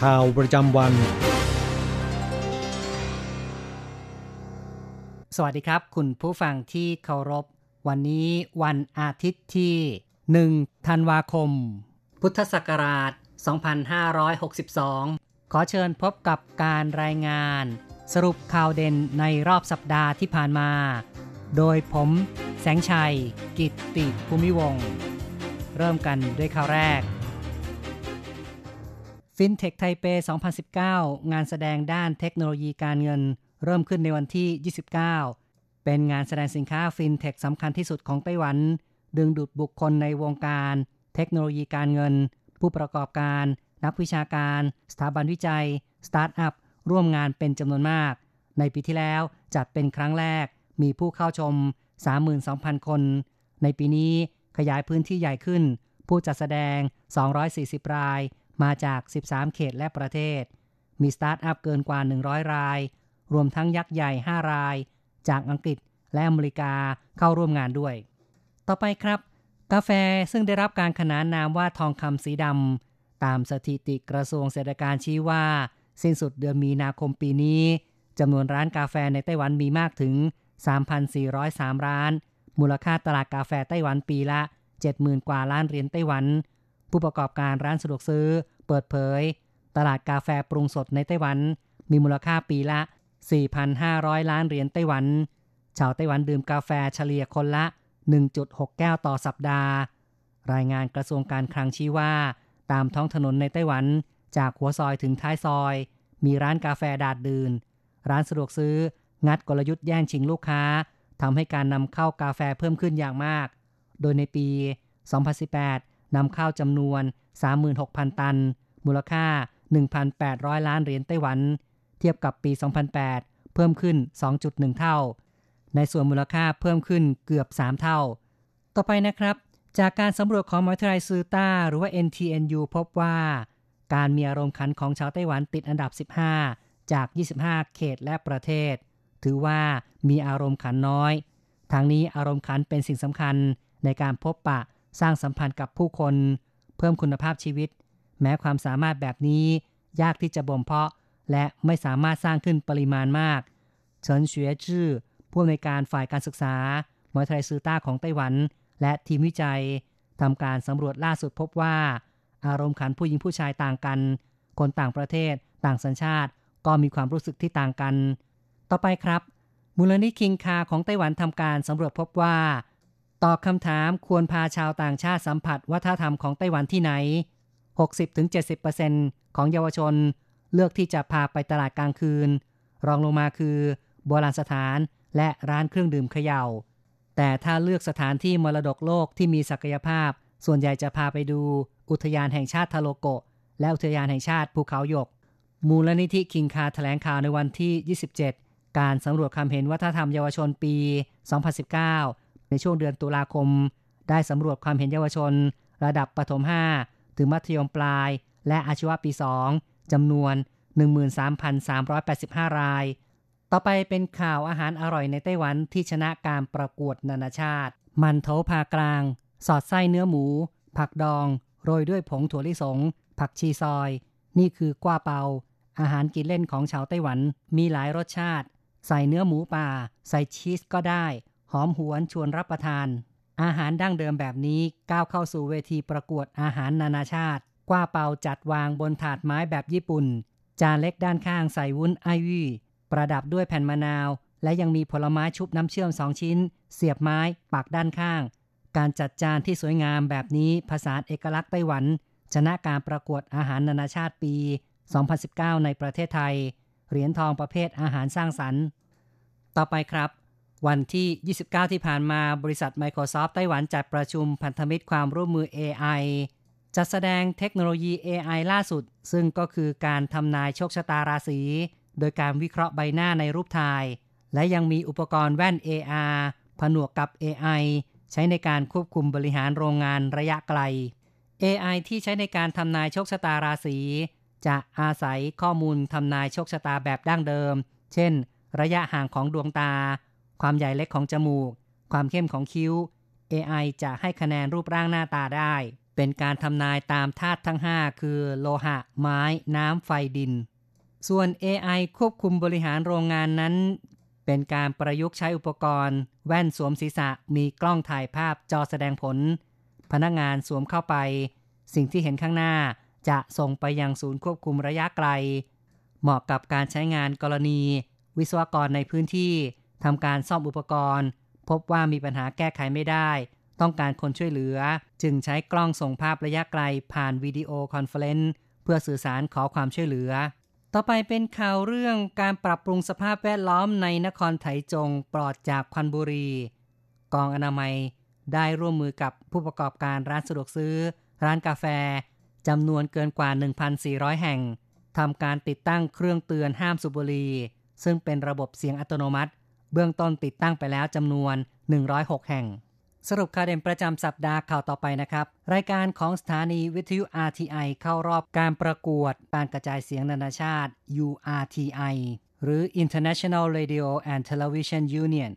ข่าวประจำวัน สวัสดีครับ คุณผู้ฟังที่เคารพ วันนี้วันอาทิตย์ที่ 1 ธันวาคม พุทธศักราช 2562 ขอเชิญพบกับการรายงาน สรุปข่าวเด่นในรอบสัปดาห์ที่ผ่านมา โดยผมแสงชัย กิตติภูมิวงศ์ เริ่มกันด้วยข่าวแรก FinTech Taipei 2019 งานแสดงด้านเทคโนโลยีการเงิน เริ่มขึ้นในวันที่ 29 เป็นงานแสดงสินค้าฟินเทคสำคัญที่สุดของไต้หวัน ดึงดูดบุคคลในวงการ เทคโนโลยีการเงิน ผู้ประกอบการ นักวิชาการ สถาบันวิจัย สตาร์ทอัพ ร่วมงานเป็นจำนวนมาก ในปีที่แล้วจัดเป็นครั้งแรก มีผู้เข้าชม 32,000 คน ในปีนี้ขยายพื้นที่ใหญ่ขึ้น ผู้จัดแสดง 240 ราย มาจาก 13 เขตและประเทศ มีสตาร์ทอัพเกินกว่า 100 ราย รวมทั้งยักษ์ใหญ่ 5 ราย จากอังกฤษและอเมริกาเข้าร่วมงานด้วย ต่อไปครับ กาแฟซึ่งได้รับการขนานนามว่าทองคำสีดำตามสถิติกระทรวงเศรษฐการชี้ว่า สิ้นสุดเดือนมีนาคมปีนี้จำนวนร้านกาแฟในไต้หวันมีมากถึง 3,403 ร้าน มูลค่าตลาดกาแฟไต้หวันปีละ 70,000 กว่าล้านเหรียญไต้หวัน ผู้ประกอบการร้านสะดวกซื้อ เปิดเผย ตลาดกาแฟปรุงสดในไต้หวัน มีมูลค่าปีละ 4,500 ล้านเหรียญไต้หวัน ชาวไต้หวันดื่มกาแฟเฉลี่ยคนละ 1.6 แก้วต่อสัปดาห์ รายงานกระทรวงการคลังชี้ว่า ตามท้องถนนในไต้หวัน จากหัวซอยถึงท้ายซอย มีร้านกาแฟดาดดื่น ร้านสะดวกซื้อ งัดกลยุทธ์แย่งชิงลูกค้าทำให้การนำเข้ากาแฟเพิ่มขึ้นอย่างมาก โดยในปี 2018 นำเข้าจำนวน 36,000 ตัน มูลค่า 1,800 ล้านเหรียญไต้หวัน เทียบกับปี 2008 เพิ่มขึ้น 2.1 เท่า ในส่วนมูลค่าเพิ่มขึ้นเกือบ 3 เท่า ต่อไปนะครับ จากการสำรวจของมหาวิทยาลัยซือต้า หรือว่า NTNU พบว่า การมีอารมณ์ขันของชาวไต้หวันติดอันดับ 15 จาก 25 เขตและประเทศ ถือว่ามีอารมณ์ขันน้อยทางนี้อารมณ์ขันเป็นสิ่งสำคัญในการพบปะ สร้างสัมพันธ์กับผู้คน เพิ่มคุณภาพชีวิต แม้ความสามารถแบบนี้ยากที่จะบ่มเพาะ และไม่สามารถสร้างขึ้นปริมาณมากเฉินเฉวยจื้อผู้อำนวยการฝ่ายการศึกษามหาวิทยาลัยซือต้าของไต้หวัน และทีมวิจัยทำการสำรวจล่าสุดพบว่า อารมณ์ขันผู้หญิงผู้ชายต่างกัน คนต่างประเทศ ต่างสัญชาติ ก็มีความรู้สึกที่ต่างกัน ต่อไปครับ มูลนิธิคิงคาของไต้หวันทำการสำรวจพบว่า ตอบคำถามควรพาชาวต่างชาติสัมผัสวัฒนธรรมของไต้หวันที่ไหน 60-70%ของเยาวชน เลือกที่จะพาไปตลาดกลางคืน รองลงมาคือโบราณสถานและร้านเครื่องดื่มเขยา่า แต่ถ้าเลือกสถานที่มรดกโลกที่มีศักยภาพ ส่วนใหญ่จะพาไปดู อุทยานแห่งชาติทาโลโกะ และอุทยานแห่งชาติภูเขาหยก มูลนิธิคิงคาแถลงข่าวในวันที่ 27 การสำรวจความเห็นวัฒนธรรมเยาวชนปี 2019 ในช่วงเดือนตุลาคม ได้สำรวจความเห็นเยาวชน ระดับประถม 5 ถึงมัธยมปลาย และอาชีวะปี 2จำนวน 13,385 ราย ต่อไปเป็นข่าวอาหารอร่อยในไต้หวันที่ชนะการประกวดนานาชาติ มันโถพากลาง สอดไส้เนื้อหมู ผักดอง โรยด้วยผงถั่วลิสง ผักชีซอย นี่คือกว้าเปา อาหารกินเล่นของชาวไต้หวันมีหลายรสชาติ ใส่เนื้อหมูป่า ใส่ชีสก็ได้ หอมหวนชวนรับประทาน อาหารดั้งเดิมแบบนี้ก้าวเข้าสู่เวทีประกวดอาหารนานาชาติ กว้าเปาจัดวางบนถาดไม้แบบญี่ปุ่น จานเล็กด้านข้างใส่วุ้นไอวี่ประดับด้วยแผ่นมะนาว และยังมีผลไม้ชุบน้ำเชื่อมสองชิ้น เสียบไม้ปักด้านข้าง การจัดจานที่สวยงามแบบนี้ภาษาเอกลักษณ์ไต้หวัน ชนะการประกวดอาหารนานาชาติปี 2019 ในประเทศไทย เหรียญทองประเภทอาหารสร้างสรรค์ ต่อไปครับ วันที่ 29 ที่ผ่านมาบริษัท Microsoft ไต้หวันจัดประชุมพันธมิตรความร่วมมือ AI จัดแสดงเทคโนโลยี AI ล่าสุด ซึ่งก็คือการทำนายโชคชะตาราศี โดยการวิเคราะห์ใบหน้าในรูปถ่าย และยังมีอุปกรณ์แว่น AR ผนวกกับ AI ใช้ในการควบคุมบริหารโรงงานระยะไกล AI ที่ใช้ในการทำนายโชคชะตาราศีจะอาศัยข้อมูลทำนายโชคชะตาแบบดั้งเดิม เช่น ระยะห่างของดวงตา ความใหญ่เล็กของจมูก ความเข้มของคิ้ว AI จะให้คะแนนรูปร่างหน้าตาได้ เป็นการทำนายตามธาตุทั้ง 5 คือ โลหะ ไม้ น้ำไฟดิน ส่วน AI ควบคุมบริหารโรงงานนั้น เป็นการประยุกต์ใช้อุปกรณ์ แว่นสวมศีรษะมีกล้องถ่ายภาพจอแสดงผล พนักงานสวมเข้าไป สิ่งที่เห็นข้างหน้าจะส่งไปยังศูนย์ควบคุมระยะไกล เหมาะกับการใช้งานกรณี วิศวกรในพื้นที่ ทำการซ่อมอุปกรณ์ พบว่ามีปัญหาแก้ไขไม่ได้ ต้องการคนช่วยเหลือ จึงใช้กล้องส่งภาพระยะไกลผ่าน video conference เพื่อสื่อสารขอความช่วยเหลือ ต่อไปเป็นข่าวเรื่องการปรับปรุงสภาพแวดล้อมในนครไถจงปลอดจากควันบุรีกองอนามัยได้ร่วมมือกับผู้ประกอบการร้านสะดวกซื้อ ร้านกาแฟจำนวนเกินกว่า 1,400 แห่งทำการติดตั้งเครื่องเตือนห้ามสูบบุหรี่ซึ่งเป็นระบบเสียงอัตโนมัติ เบื้องต้นติดตั้งไปแล้วจำนวน 106 แห่ง สรุปข่าวเด่นประจำสัปดาห์ข่าวต่อไปนะครับ รายการของสถานีวิทยุ RTI เข้ารอบการประกวดการกระจายเสียงนานาชาติ URTI หรือ International Radio and Television Union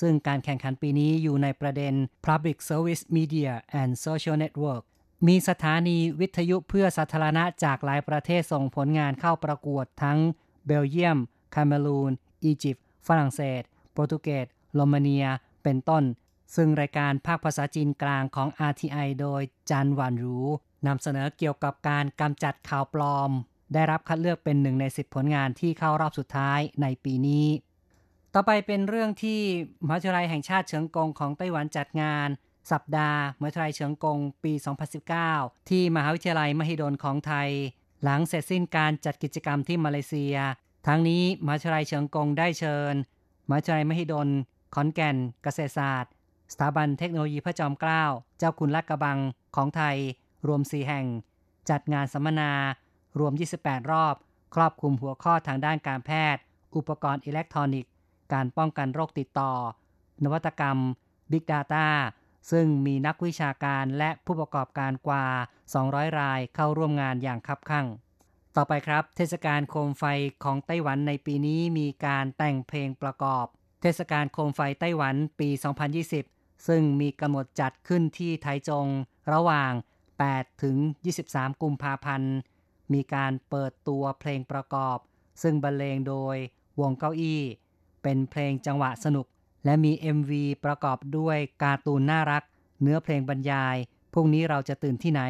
ซึ่งการแข่งขันปีนี้อยู่ในประเด็น Public Service Media and Social Network มีสถานีวิทยุเพื่อสาธารณะจากหลายประเทศส่งผลงานเข้าประกวดทั้งเบลเยียมคาเมรูน อียิปต์ ฝรั่งเศส โปรตุเกสโรมาเนีย เป็นต้น ซึ่งรายการภาคภาษาจีนกลางของ RTI โดยจันหวานรูนำเสนอเกี่ยวกับการกำจัดข่าวปลอม ได้รับคัดเลือกเป็นหนึ่งใน 10 ผลงานที่เข้ารอบสุดท้ายในปีนี้ ต่อไปเป็นเรื่องที่มหาวิทยาลัยแห่งชาติเฉิงกงของไต้หวันจัดงาน สัปดาห์มหาวิทยาลัยเฉิงกงปี 2019 ที่มหาวิทยาลัยมหิดลของไทย หลังเสร็จสิ้นการจัดกิจกรรมที่มาเลเซีย ทั้งนี้มหาวิทยาลัยเฉิงกงได้เชิญ มหาวิทยาลัยมหิดล ขอนแก่น เกษตรศาสตร์ สถาบันเทคโนโลยีพระจอมเกล้า เจ้าคุณลัดกระบังของไทย รวม 4 แห่ง จัดงานสัมมนา รวม 28 รอบ ครอบคลุมหัวข้อทางด้านการแพทย์ อุปกรณ์อิเล็กทรอนิกส์ การป้องกันโรคติดต่อ นวัตกรรม Big Data ซึ่งมีนักวิชาการและผู้ประกอบการกว่า 200 รายเข้าร่วมงานอย่างคับคั่ง ต่อไปครับ เทศกาลโคมไฟของไต้หวันในปีนี้มีการแต่งเพลงประกอบ เทศกาลโคมไฟไต้หวันปี 2020 ซึ่งมีกำหนดจัดขึ้นที่ไทจง ระหว่าง 8 ถึง 23 กุมภาพันธ์ มีการเปิดตัวเพลงประกอบ ซึ่งบรรเลงโดยวงเก้าอี้ เป็นเพลงจังหวะสนุก และมี MV ประกอบด้วยการ์ตูนน่ารัก เนื้อเพลงบรรยายพรุ่งนี้เราจะตื่นที่ไหน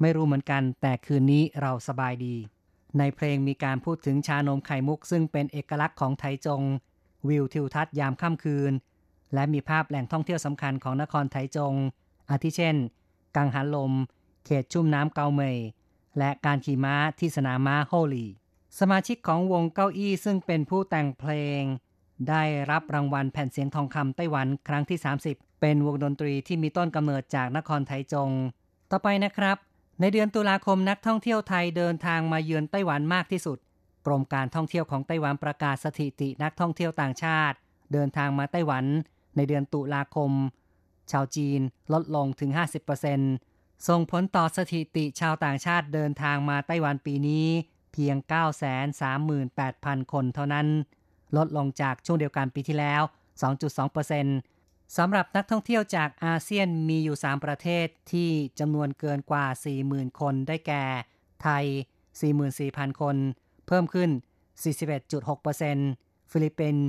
ไม่รู้เหมือนกัน แต่คืนนี้เราสบายดี ในเพลงมีการพูดถึงชานมไข่มุกซึ่งเป็นเอกลักษณ์ของไทจง วิวทิวทัศน์ยามค่ำคืน และมีภาพแหล่งท่องเที่ยวสำคัญของนครไทจง อาทิเช่น กังหันลม เขตชุ่มน้ำเกาเมย และการขี่ม้าที่สนามม้าโฮลีสมาชิกของวงเก้าอี้ซึ่งเป็นผู้แต่งเพลง ได้รับรางวัลแผ่นเสียงทองคำไต้หวันครั้งที่ 30 เป็นวงดนตรีที่มีต้นกำเนิดจากนครไทจง ต่อไปนะครับ ในเดือนตุลาคมนักท่องเที่ยวไทยเดินทางมาเยือนไต้หวันมากที่สุด กรมการท่องเที่ยวของไต้หวันประกาศสถิตินักท่องเที่ยวต่างชาติ เดินทางมาไต้หวัน ในเดือนตุลาคม ชาวจีนลดลงถึง 50%ส่งผลต่อสถิติชาวต่างชาติเดินทางมาไต้หวันปีนี้ เพียง 938,000 คนเท่านั้น ลดลงจากช่วงเดียวกันปีที่แล้ว 2.2% สำหรับนักท่องเที่ยวจากอาเซียนมีอยู่ 3 ประเทศที่จำนวนเกินกว่า 40,000 คนได้แก่ ไทย 44,000 คน เพิ่มขึ้น 41.6%ฟิลิปปินส์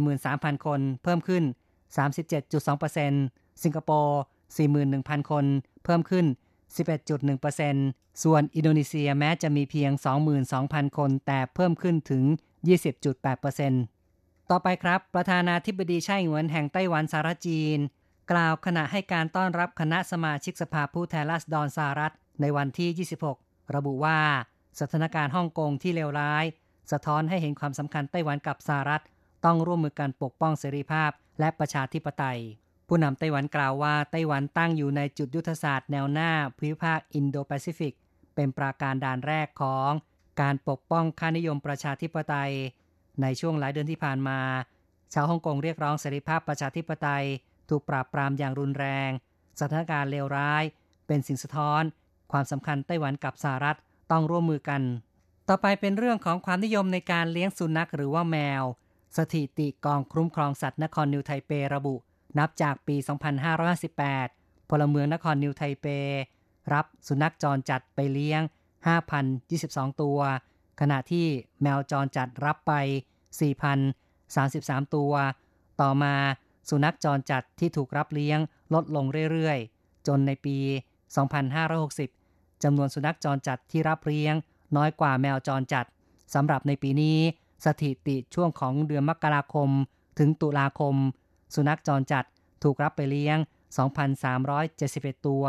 43,000 คน เพิ่มขึ้น 37.2%สิงคโปร์ 41,000 คน เพิ่มขึ้น 11.1%ส่วนอินโดนีเซียแม้จะมีเพียง 22,000 คน แต่เพิ่มขึ้นถึง 20.8% ต่อไปครับ ประธานาธิบดีไช่หงวนแห่งไต้หวันสารจีน กล่าวขณะให้การต้อนรับคณะสมาชิกสภาผู้แทนราษฎรสหรัฐในวันที่ 26 ระบุว่าสถานการณ์ฮ่องกงที่เลวร้าย สะท้อนให้เห็นความสำคัญไต้หวันกับสหรัฐ ต้องร่วมมือกันปกป้องเสรีภาพและประชาธิปไตย ผู้นำไต้หวันกล่าวว่าไต้หวันตั้งอยู่ในจุดยุทธศาสตร์แนวหน้าภูมิภาคอินโดแปซิฟิกเป็นปราการด่านแรกของ การปกป้องค่านิยมประชาธิปไตย ในช่วงหลายเดือนที่ผ่านมา ชาวฮ่องกงเรียกร้องเสรีภาพประชาธิปไตย ถูกปราบปรามอย่างรุนแรง สถานการณ์เลวร้าย เป็นสิ่งสะท้อน ความสำคัญไต้หวันกับสหรัฐต้องร่วมมือกัน ต่อไปเป็นเรื่องของความนิยมในการเลี้ยงสุนัขหรือว่าแมว สถิติกองคุ้มครองสัตว์นครนิวไทเประบุ นับจากปี 2558 พลเมืองนครนิวไทเป รับสุนัขจรจัดไปเลี้ยง 5,022 ตัวขณะที่แมวจรจัดรับไป 4,033 ตัว ต่อมาสุนัขจรจัดที่ถูกรับเลี้ยงลดลงเรื่อยๆ จนในปี 2560 จำนวนสุนัขจรจัดที่รับเลี้ยง น้อยกว่าแมวจรจัดสำหรับในปีนี้ สถิติช่วงของเดือนมกราคม ถึงตุลาคม สุนัขจรจัดถูกรับไปเลี้ยง 2,371 ตัว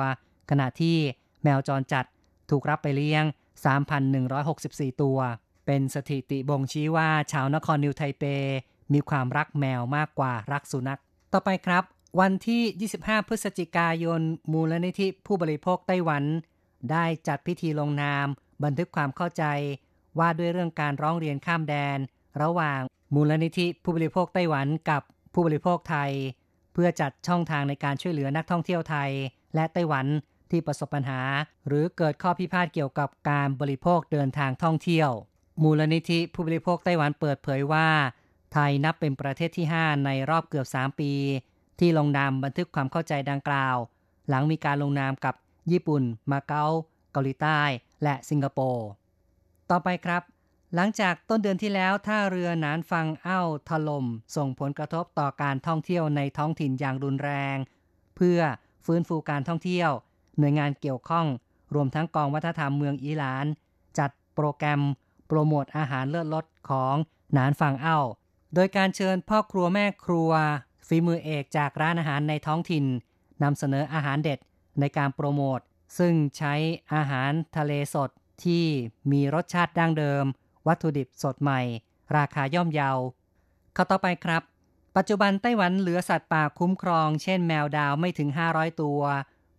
ขณะที่แมวจรจัดถูกรับไปเลี้ยง 3,164 ตัว เป็นสถิติบ่งชี้ว่าชาวนครนิวไทเป มีความรักแมวมากกว่ารักสุนัข ต่อไปครับ วันที่ 25 พฤศจิกายน มูลนิธิผู้บริโภคไต้หวัน ได้จัดพิธีลงนาม บันทึกความเข้าใจ ว่าด้วยเรื่องการร้องเรียนข้ามแดน ระหว่างมูลนิธิผู้บริโภคไต้หวันกับผู้บริโภคไทย เพื่อจัดช่องทางในการช่วยเหลือนักท่องเที่ยวไทย และไต้หวันที่ประสบปัญหา หรือเกิดข้อพิพาทเกี่ยวกับการบริโภคเดินทางท่องเที่ยว มูลนิธิผู้บริโภคไต้หวันเปิดเผยว่า ไทยนับเป็นประเทศที่ 5 ในรอบเกือบ 3 ปี ที่ลงนามบันทึกความเข้าใจดังกล่าว หลังมีการลงนามกับญี่ปุ่น มาเก๊าเกาหลีใต้ และสิงคโปร์ต่อไปครับ หลังจากต้นเดือนที่แล้วท่าเรือหนานฟังเอ้าถล่มส่งผลกระทบต่อการท่องเที่ยวในท้องถิ่นอย่างรุนแรง เพื่อฟื้นฟูการท่องเที่ยว หน่วยงานเกี่ยวข้อง รวมทั้งกองวัฒนธรรมเมืองอีหลาน จัดโปรแกรม โปรโมทอาหารเลิศรสของหนานฟังเอ้า โดยการเชิญพ่อครัวแม่ครัว ฝีมือเอกจากร้านอาหารในท้องถิ่นนำเสนออาหารเด็ดในการโปรโมท ซึ่งใช้อาหารทะเลสดที่มีรสชาติดั้งเดิม วัตถุดิบสดใหม่ ราคาย่อมเยาเข้าต่อไปครับ ปัจจุบันไต้หวันเหลือสัตว์ป่าคุ้มครอง เช่นแมวดาวไม่ถึง 500 ตัว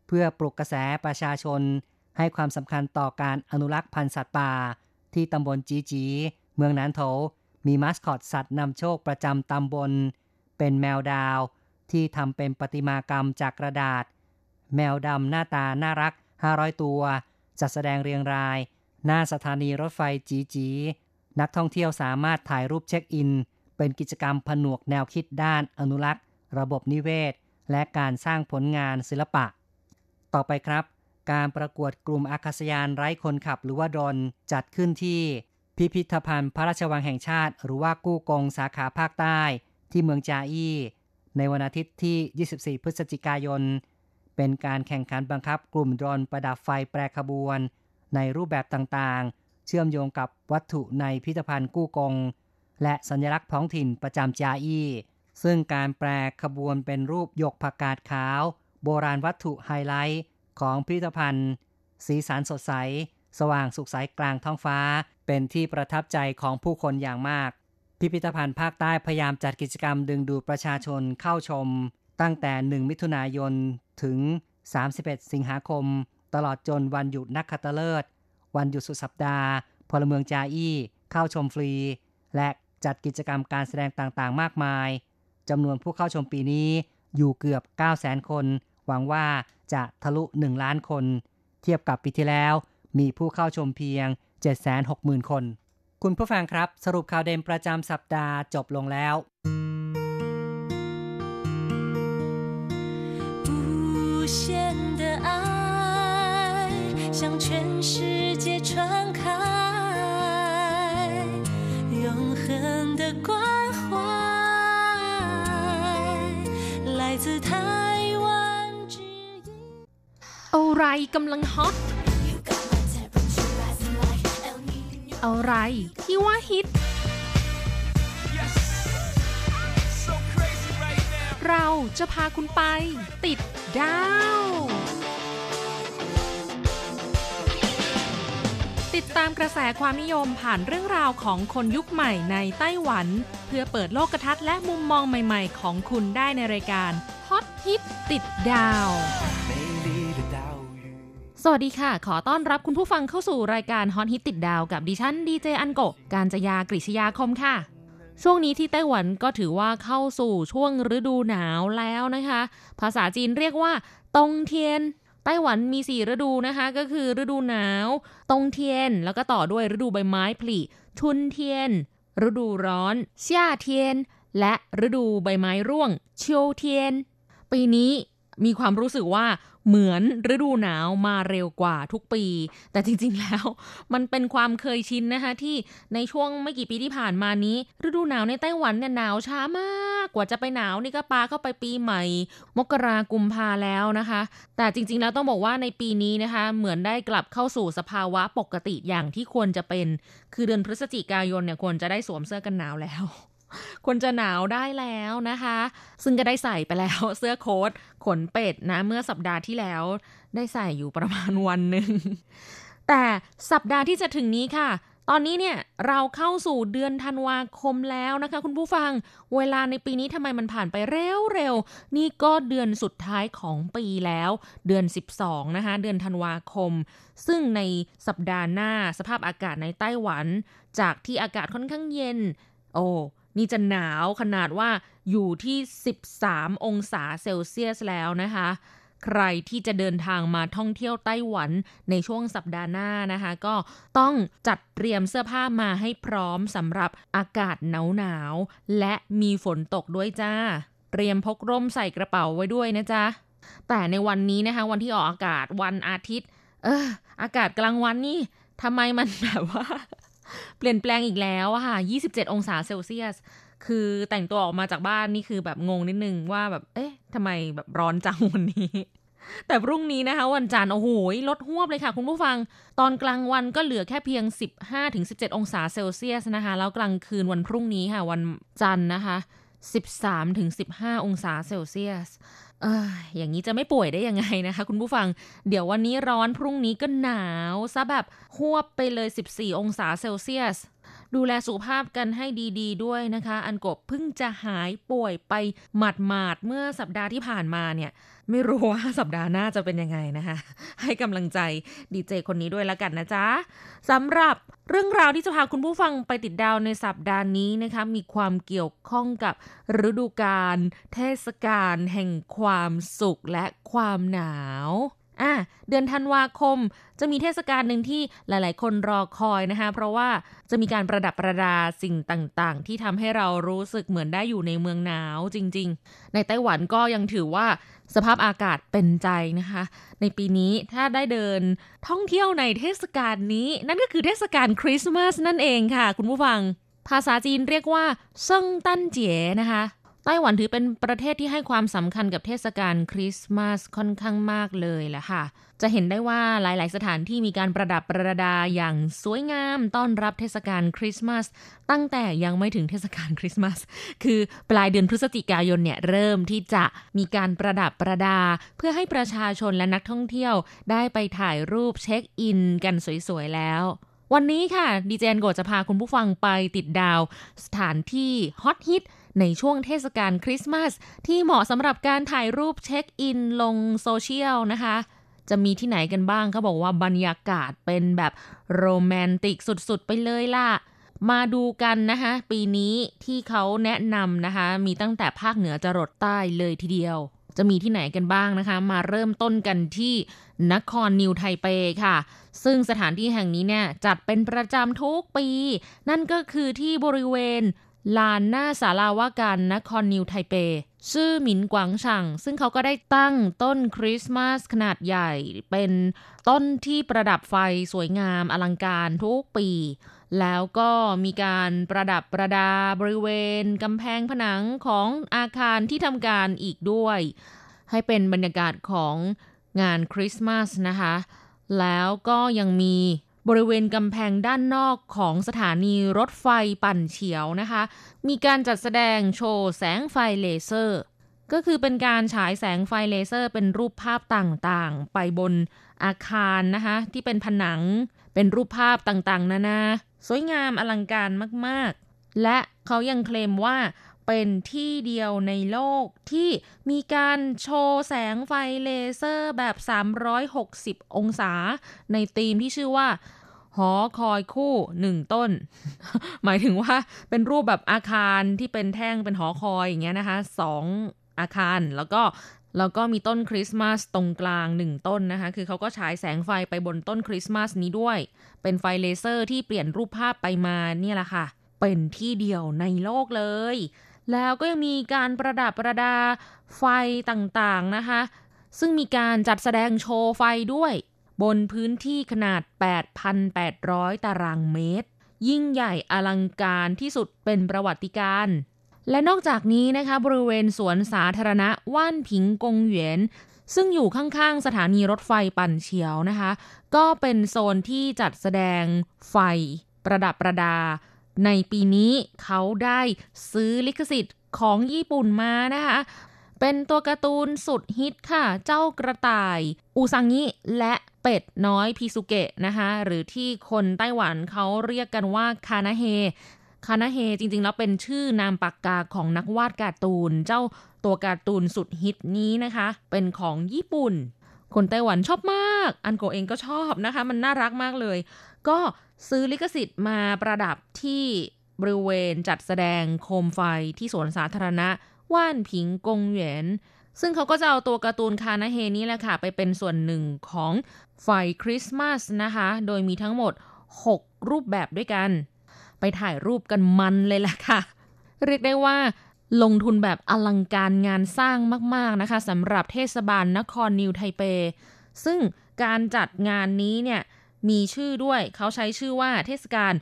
เพื่อปลุกกระแสประชาชน ให้ความสำคัญต่อการอนุรักษ์พันธุ์สัตว์ป่า ที่ตำบลจีจี เมืองนานโถ มีมาสคอตสัตว์นำโชคประจำตำบล เป็นแมวดาว ที่ทำเป็นประติมากรรมจากกระดาษ แมวดำหน้าตาน่ารัก 500 ตัว จัดแสดงเรียงราย หน้าสถานีรถไฟจีจี นักท่องเที่ยวสามารถถ่ายรูปเช็คอิน เป็นกิจกรรมผนวกแนวคิดด้านอนุรักษ์ ระบบนิเวศ และการสร้างผลงานศิลปะ ต่อไปครับ การประกวดกลุ่มอากาศยานไร้คนขับหรือว่าดรนจัดขึ้นที่พิพิธภัณฑ์พระราชวังแห่งชาติ หรือว่ากู้กงสาขาภาคใต้ ที่เมืองจาอี้ ในวันอาทิตย์ที่ 24 พฤศจิกายน เป็นการแข่งขันบังคับกลุ่มดรนประดับไฟแปรขบวน ในรูปแบบต่างๆ เชื่อมโยงกับวัตถุในพิพิธภัณฑ์กู้กง และสัญลักษณ์ท้องถิ่นประจำจาอี้ ซึ่งการแปรขบวนเป็นรูปหยกผักกาดขาว โบราณวัตถุไฮไลท์ ของพิพิธภัณฑ์ สีสันสดใส สว่างสุขใสกลางท้องฟ้า เป็นที่ประทับใจของผู้คนอย่างมาก พิพิธภัณฑ์ภาคใต้พยายามจัดกิจกรรมดึงดูดประชาชนเข้าชม ตั้งแต่ 1 มิถุนายนถึง 31 สิงหาคม ตลอดจนวันหยุดนักขัตฤกษ์วันหยุดสุดสัปดาห์ พลเมืองจาอี้ เข้าชมฟรี และจัดกิจกรรมการแสดงต่างๆ มากมายจำนวนผู้เข้าชมปีนี้อยู่เกือบ 900,000 คน หวังว่าจะทะลุ 1 ล้านคน เทียบกับปีที่แล้ว มีผู้เข้าชมเพียง 760,000 คน คุณผู้ฟังครับ สรุปข่าวเด่นประจำสัปดาห์จบลงแล้ว 无限的爱向全世 อะไรกำลังฮอต อะไรที่ว่าฮิต เราจะพาคุณไป ติดดาว ติดตามกระแสความนิยมผ่านเรื่องราวของคนยุคใหม่ในไต้หวัน เพื่อเปิดโลกทัศน์และมุมมองใหม่ๆ ของคุณได้ในรายการฮอตฮิตติดดาว สวัสดีค่ะ ขอต้อนรับคุณผู้ฟังเข้าสู่รายการฮอตฮิตติดดาวกับดิฉันดีเจอันโกการจยากริชยาคมค่ะ ช่วงนี้ที่ไต้หวันก็ถือว่าเข้าสู่ช่วงฤดูหนาวแล้วนะคะ ภาษาจีนเรียกว่า冬天 ไต้หวันมี 4 ฤดูนะคะ ก็คือฤดูหนาว冬天 แล้วก็ต่อด้วยฤดูใบไม้ผลิ春天 ฤดูร้อนเซียเทียน และฤดูใบไม้ร่วงเชียวเทียน ปีนี้มีความรู้สึกว่า เหมือนฤดูหนาวมาเร็วกว่าทุกปี แต่จริง ๆ แล้วมันเป็นความเคยชินนะคะที่ในช่วงไม่กี่ปีที่ผ่านมานี้ ฤดูหนาวในไต้หวันเนี่ยหนาวช้ามาก กว่าจะไปหนาวนี่ก็ปาเข้าไปปีใหม่ มกรากุมภาแล้วนะคะ แต่จริง ๆ แล้วต้องบอกว่าในปีนี้นะคะ เหมือนได้กลับเข้าสู่สภาวะปกติอย่างที่ควรจะเป็น คือเดือนพฤศจิกายนเนี่ยควรจะได้สวมเสื้อกันหนาวแล้ว ควรจะหนาวได้แล้วนะคะ ซึ่งก็ได้ใส่ไปแล้วเสื้อโค้ทขนเป็ดนะ เมื่อสัปดาห์ที่แล้ว ได้ใส่อยู่ประมาณวันหนึ่ง แต่สัปดาห์ที่จะถึงนี้ค่ะตอนนี้เนี่ยเราเข้าสู่เดือนธันวาคมแล้วนะคะ คุณผู้ฟัง เวลาในปีนี้ทำไมมันผ่านไปเร็วเร็วๆนี่ก็เดือนสุดท้ายของปีแล้ว เดือน 12 นะคะ เดือนธันวาคม ซึ่งในสัปดาห์หน้าสภาพอากาศในไต้หวัน จากที่อากาศค่อนข้างเย็น โอ้ นี่จะหนาวขนาดว่าอยู่ที่ 13 องศาเซลเซียสแล้วนะคะ ใครที่จะเดินทางมาท่องเที่ยวไต้หวันในช่วงสัปดาห์หน้านะคะ ก็ต้องจัดเตรียมเสื้อผ้ามาให้พร้อมสำหรับอากาศหนาวๆและมีฝนตกด้วยจ้า เตรียมพกร่มใส่กระเป๋าไว้ด้วยนะจ๊ะแต่ในวันนี้นะคะวันที่ออกอากาศวันอาทิตย์ เอออากาศกลางวันนี่ทำไมมันแบบว่า เปลี่ยนแปลงอีกแล้วอะค่ะ 27 องศาเซลเซียส คือแต่งตัวออกมาจากบ้านนี่คือแบบงงนิดนึงว่าแบบ เอ๊ะทำไมแบบร้อนจังวันนี้ แต่พรุ่งนี้นะคะ วันจันทร์โอ้โหลดหวบเลยค่ะ คุณผู้ฟัง ตอนกลางวันก็เหลือแค่เพียง 15-17 องศาเซลเซียสนะคะ แล้วกลางคืนวันพรุ่งนี้ค่ะ วันจันทร์นะคะ 13-15 องศาเซลเซียส อย่างนี้จะไม่ป่วยได้ยังไงนะคะ คุณผู้ฟัง เดี๋ยววันนี้ร้อนพรุ่งนี้ก็หนาว ซะแบบหวบไปเลย 14 องศาเซลเซียส ดูแลสุขภาพกันให้ดี ๆ ด้วยนะคะ อันกบเพิ่งจะหายป่วยไปหมาดๆเมื่อสัปดาห์ที่ผ่านมาเนี่ย ไม่รู้ว่าสัปดาห์หน้าจะเป็นยังไงนะคะ ให้กำลังใจดีเจคนนี้ด้วยแล้วกันนะจ๊ะสำหรับเรื่องราวที่จะพาคุณผู้ฟังไปติดดาวในสัปดาห์นี้นะคะมีความเกี่ยวข้องกับฤดูกาลเทศกาลแห่งความสุขและความหนาว อะเดือนธันวาคมจะมีเทศกาลหนึ่งที่หลาย ๆ คนรอคอยนะคะ เพราะว่าจะมีการประดับประดาสิ่งต่าง ๆ ที่ทำให้เรารู้สึกเหมือนได้อยู่ในเมืองหนาวจริง ๆ ในไต้หวันก็ยังถือว่าสภาพอากาศเป็นใจนะคะ ในปีนี้ถ้าได้เดินท่องเที่ยวในเทศกาลนี้ นั่นก็คือเทศกาลคริสต์มาสนั่นเองค่ะ คุณผู้ฟัง ภาษาจีนเรียกว่าเซิงตั้นเจ๋นะคะ ไต้หวันถือเป็นประเทศที่ให้ความสำคัญกับเทศกาลคริสต์มาสค่อนข้างมากเลยแหละค่ะ จะเห็นได้ว่าหลาย ๆ สถานที่มีการประดับประดาอย่างสวยงามต้อนรับเทศกาลคริสต์มาสตั้งแต่ยังไม่ถึงเทศกาลคริสต์มาสคือปลายเดือนพฤศจิกายนเนี่ยเริ่มที่จะมีการประดับประดา เพื่อให้ประชาชนและนักท่องเที่ยวได้ไปถ่ายรูปเช็คอิน กันสวย ๆ แล้ววันนี้ค่ะดีเจนโกจะพาคุณผู้ฟังไปติดดาว สถานที่ฮอตฮิต ในช่วงเทศกาลคริสต์มาส ที่เหมาะสำหรับการถ่ายรูปเช็คอินลงโซเชียลนะคะ จะมีที่ไหนกันบ้างเขาบอกว่าบรรยากาศเป็นแบบโรแมนติกสุดๆ ไปเลยล่ะ มาดูกันนะคะ ปีนี้ที่เขาแนะนำนะคะ มีตั้งแต่ภาคเหนือจรดใต้เลยทีเดียว จะมีที่ไหนกันบ้างนะคะ มาเริ่มต้นกันที่นครนิวไทเปค่ะ ซึ่งสถานที่แห่งนี้เนี่ยจัดเป็นประจำทุกปี นั่นก็คือที่บริเวณ ลานหน้าศาลาว่าการนครนิวไทเป ชื่อหมินกวางชัง ซึ่งเขาก็ได้ตั้งต้นคริสต์มาสขนาดใหญ่ เป็นต้นที่ประดับไฟสวยงามอลังการทุกปี แล้วก็มีการประดับประดาบริเวณกำแพงผนังของอาคารที่ทำการอีกด้วย ให้เป็นบรรยากาศของงานคริสต์มาสนะคะ แล้วก็ยังมี บริเวณกำแพงด้านนอกของสถานีรถไฟปั่นเฉียวนะคะ มีการจัดแสดงโชว์แสงไฟเลเซอร์ ก็คือเป็นการฉายแสงไฟเลเซอร์ เป็นรูปภาพต่างๆ ไปบนอาคารนะคะ ที่เป็นผนัง เป็นรูปภาพต่างๆ นานา สวยงามอลังการมากๆ และเขายังเคลมว่า เป็นที่เดียวในโลกที่มีการโชว์แสงไฟเลเซอร์แบบ 360 องศา ในธีมที่ชื่อว่า หอคอยคู่หนึ่งต้น หมายถึงว่าเป็นรูปแบบอาคารที่เป็นแท่งเป็นหอคอยอย่างเงี้ยนะคะสองอาคารแล้วก็แล้วก็มีต้นคริสต์มาสตรงกลางหนึ่งต้นนะคะ คือเขาก็ฉายแสงไฟไปบนต้นคริสต์มาสนี้ด้วย เป็นไฟเลเซอร์ที่เปลี่ยนรูปภาพไปมาเนี่ยแหละค่ะ เป็นที่เดียวในโลกเลย แล้วก็ยังมีการประดับประดาไฟต่างๆนะคะ ซึ่งมีการจัดแสดงโชว์ไฟด้วย บนพื้นที่ขนาด 8,800 ตารางเมตร ยิ่งใหญ่อลังการที่สุดเป็นประวัติการณ์และนอกจากนี้นะคะบริเวณสวนสาธารณะว่านผิงกงเหวียน ซึ่งอยู่ข้างๆ สถานีรถไฟปั่นเฉียวนะคะ ก็เป็นโซนที่จัดแสดงไฟ ประดับประดา ในปีนี้เขาได้ซื้อลิขสิทธิ์ของญี่ปุ่นมานะคะ เป็นตัวการ์ตูนสุดฮิตค่ะ เจ้ากระต่าย อูซางิและเป็ดน้อยพิสุเกะนะคะหรือที่คนไต้หวันเขาเรียกกันว่าคานาเฮคานาเฮจริงๆ แล้วเป็นชื่อนามปากกาของนักวาดการ์ตูน เจ้าตัวการ์ตูนสุดฮิตนี้นะคะ เป็นของญี่ปุ่น คนไต้หวันชอบมาก อันโกเองก็ชอบนะคะ มันน่ารักมากเลย ก็ ซื้อลิขสิทธิ์มาประดับที่บริเวณจัดแสดงโคมไฟที่สวนสาธารณะ ว่านผิงกงเหวียนซึ่งเขาก็จะเอาตัวการ์ตูนคานาเฮนี้แหละค่ะ ไปเป็นส่วนหนึ่งของไฟคริสต์มาสนะคะ โดยมีทั้งหมด 6 รูปแบบด้วยกัน ไปถ่ายรูปกันมันเลยล่ะค่ะ เรียกได้ว่า ลงทุนแบบอลังการงานสร้างมาก ๆ นะคะสำหรับเทศบาลนครนิวไทเป ซึ่งการจัดงานนี้เนี่ย มีชื่อด้วย เขาใช้ชื่อว่าเทศกาล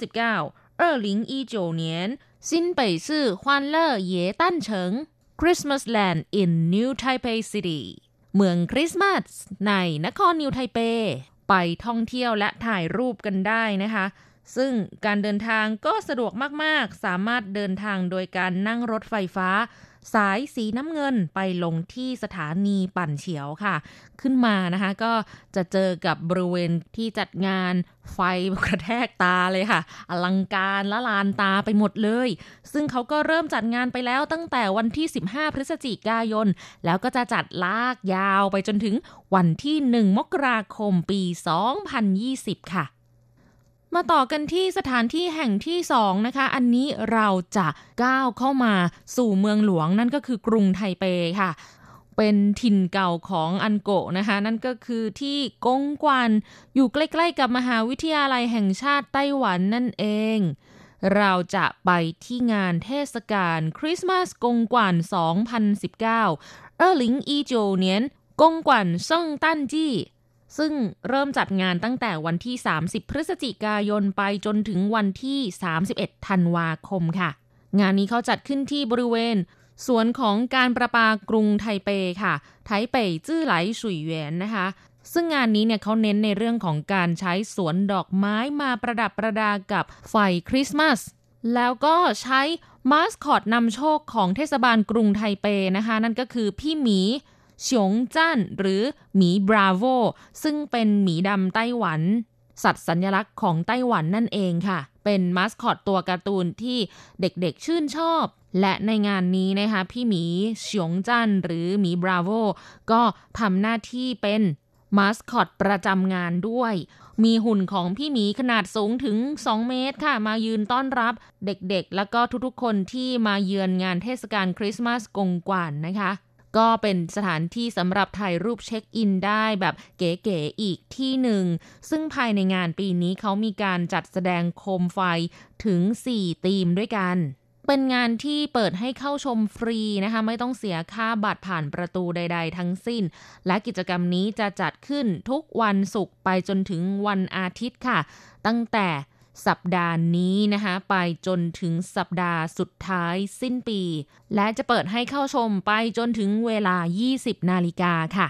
2019二零一九年新北市歡樂耶誕城 Christmas Land in New Taipei City เมืองคริสต์มาสในนครนิวไทเป ไปท่องเที่ยวและถ่ายรูปกันได้นะคะ ซึ่งการเดินทางก็สะดวกมาก ๆ สามารถเดินทางโดยการนั่งรถไฟฟ้า สายสีน้ำเงินไปลงที่สถานีปั่นเฉียวค่ะ ขึ้นมานะคะ ก็จะเจอกับบริเวณที่จัดงานไฟกระแทกตาเลยค่ะ อลังการละลานตาไปหมดเลย ซึ่งเขาก็เริ่มจัดงานไปแล้วตั้งแต่วันที่ 15 พฤศจิกายน แล้วก็จะจัดลากยาวไปจนถึงวันที่ 1 มกราคมปี 2020 ค่ะ มาต่อกันที่สถานที่แห่งที่สองนะคะ อันนี้เราจะก้าวเข้ามาสู่เมืองหลวงนั่นก็คือกรุงไทเปค่ะ เป็นถิ่นเก่าของอันโกะนะคะ นั่นก็คือที่กงกวนอยู่ใกล้ๆกับมหาวิทยาลัยแห่งชาติไต้หวันนั่นเอง เราจะไปที่งานเทศกาลคริสต์มาสกงกวน2019เออหลิงอีโจเนียนกงกวนซ่งตั้นจี้ ซึ่งเริ่มจัดงานตั้งแต่วันที่ 30 พฤศจิกายนไปจนถึงวันที่ 31 ธันวาคมค่ะ งานนี้เขาจัดขึ้นที่บริเวณ สวนของการประปากรุงไทเปค่ะ ไทเปจื้อไหลสุยเวียนนะคะ ซึ่งงานนี้เนี่ยเขาเน้นในเรื่องของการใช้สวนดอกไม้มาประดับประดากับไฟคริสต์มาสแล้วก็ใช้มาสคอตนำโชคของเทศบาลกรุงไทเปนะคะ นั่นก็คือพี่หมี ฉงจั่นหรือหมีบราโวซึ่งเป็นหมีดำไต้หวัน สัตว์สัญลักษณ์ของไต้หวันนั่นเองค่ะ เป็นมาสคอตตัวการ์ตูนที่เด็กๆชื่นชอบ และในงานนี้นะคะ พี่หมีเฉียงจั่นหรือหมีบราโวก็ทำหน้าที่เป็นมาสคอตประจำงานด้วย มีหุ่นของพี่หมีขนาดสูงถึง 2 เมตรค่ะ มายืนต้อนรับเด็กๆ แล้วก็ทุกๆ คนที่มาเยือนงานเทศกาลคริสต์มาสกงกวานนะคะ ก็เป็นสถานที่สำหรับถ่ายรูปเช็คอินได้แบบเก๋ๆอีกที่หนึ่ง ซึ่งภายในงานปีนี้เขามีการจัดแสดงโคมไฟถึง 4 ธีมด้วยกันเป็นงานที่เปิดให้เข้าชมฟรีนะคะ ไม่ต้องเสียค่าบัตรผ่านประตูใด ๆ ทั้งสิ้น และกิจกรรมนี้จะจัดขึ้นทุกวันศุกร์ไปจนถึงวันอาทิตย์ค่ะ ตั้งแต่ สัปดาห์นี้นะคะไปจนถึงสัปดาห์สุดท้ายสิ้นปี และจะเปิดให้เข้าชมไปจนถึงเวลา 20 นาฬิกาค่ะ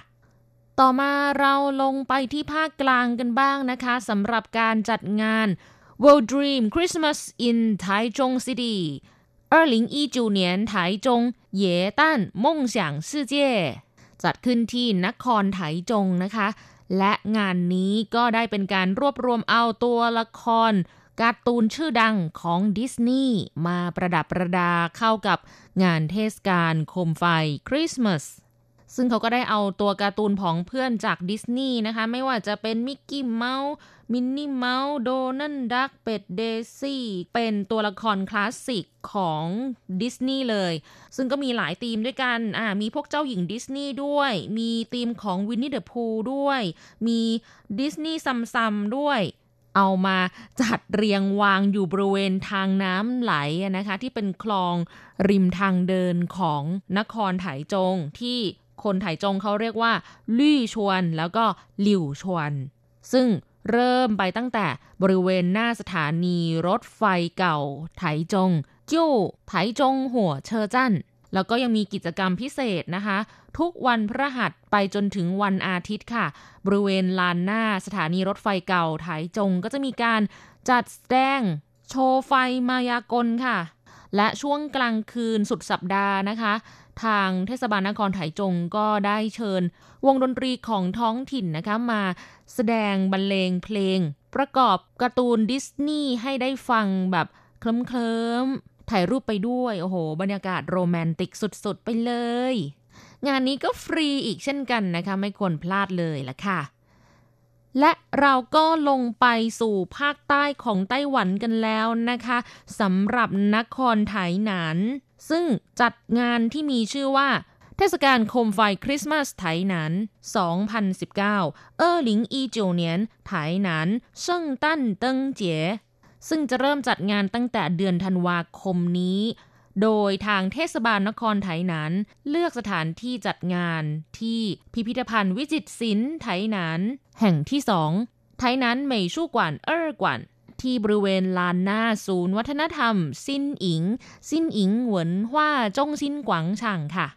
ต่อมาเราลงไปที่ภาคกลางกันบ้างนะคะสำหรับการจัดงาน World Dream Christmas in Taichung City 2019年台中耶诞梦想世界จัดขึ้นที่นครไถจงนะคะ และงานนี้ก็ได้เป็นการรวบรวมเอาตัวละครการ์ตูนชื่อดังของดิสนีย์มาประดับประดาเข้ากับงานเทศกาลโคมไฟคริสต์มาส ซึ่งเขาก็ได้เอาตัวการ์ตูนของเพื่อนจากดิสนีย์นะคะ ไม่ว่าจะเป็นมิกกี้เมาส์มินนี่เมาส์โดนัลดักเป็ดเดซี่เป็นตัวละครคลาสสิกของดิสนีย์เลย ซึ่งก็มีหลายธีมด้วยกันอ่ามีพวกเจ้าหญิงดิสนีย์ด้วย มีธีมของวินนี่เดอะพูด้วย มี Disney Tsum Tsum ด้วยเอามาจัดเรียงวางอยู่บริเวณทางน้ำไหลนะคะ ที่เป็นคลองริมทางเดินของนครไถจงที่ คนไถจงเขาเรียกว่า綠川แล้วก็柳川 ซึ่งเริ่มไปตั้งแต่บริเวณหน้าสถานีรถไฟเก่า ไถจงจิ้วไถจงหัวเชอจันแล้วก็ยังมีกิจกรรมพิเศษนะคะ ทุกวันพระหัสไปจนถึงวันอาทิตย์ค่ะ บริเวณลานหน้าสถานีรถไฟเก่าไถจงก็จะมีการจัดแสดงโชว์ไฟมายากลค่ะ และช่วงกลางคืนสุดสัปดาห์นะคะ ทางเทศบาลนครไถจงก็ได้เชิญ วงดนตรีของท้องถิ่นนะคะมาแสดงบรรเลงเพลง ประกอบการ์ตูนดิสนีย์ให้ได้ฟังแบบเคลิ้มๆถ่ายรูปไปด้วย โอ้โห บรรยากาศโรแมนติกสุดๆ ไปเลย งานนี้ก็ฟรีอีกเช่นกันนะคะ ไม่ควรพลาดเลยละค่ะและเราก็ลงไปสู่ภาคใต้ของไต้หวันกันแล้วนะคะสำหรับนครไถหนาน ซึ่งจัดงานที่มีชื่อว่า เทศกาลโคมไฟคริสต์มาสไถหนาน2019二零一九年台南聖誕燈節ซึ่งจะเริ่มจัดงานตั้งแต่เดือนธันวาคมนี้ โดยทางเทศบาลนครไถหนานเลือกสถานที่จัดงานที่พิพิธภัณฑ์วิจิตรศิลป์ไถหนานแห่งที่สอง台南美術館二館 ที่บริเวณลานหน้าศูนย์วัฒนธรรม ซินอิง ซินอิงเหวินฮว่าจงซินกวางช่างค่ะ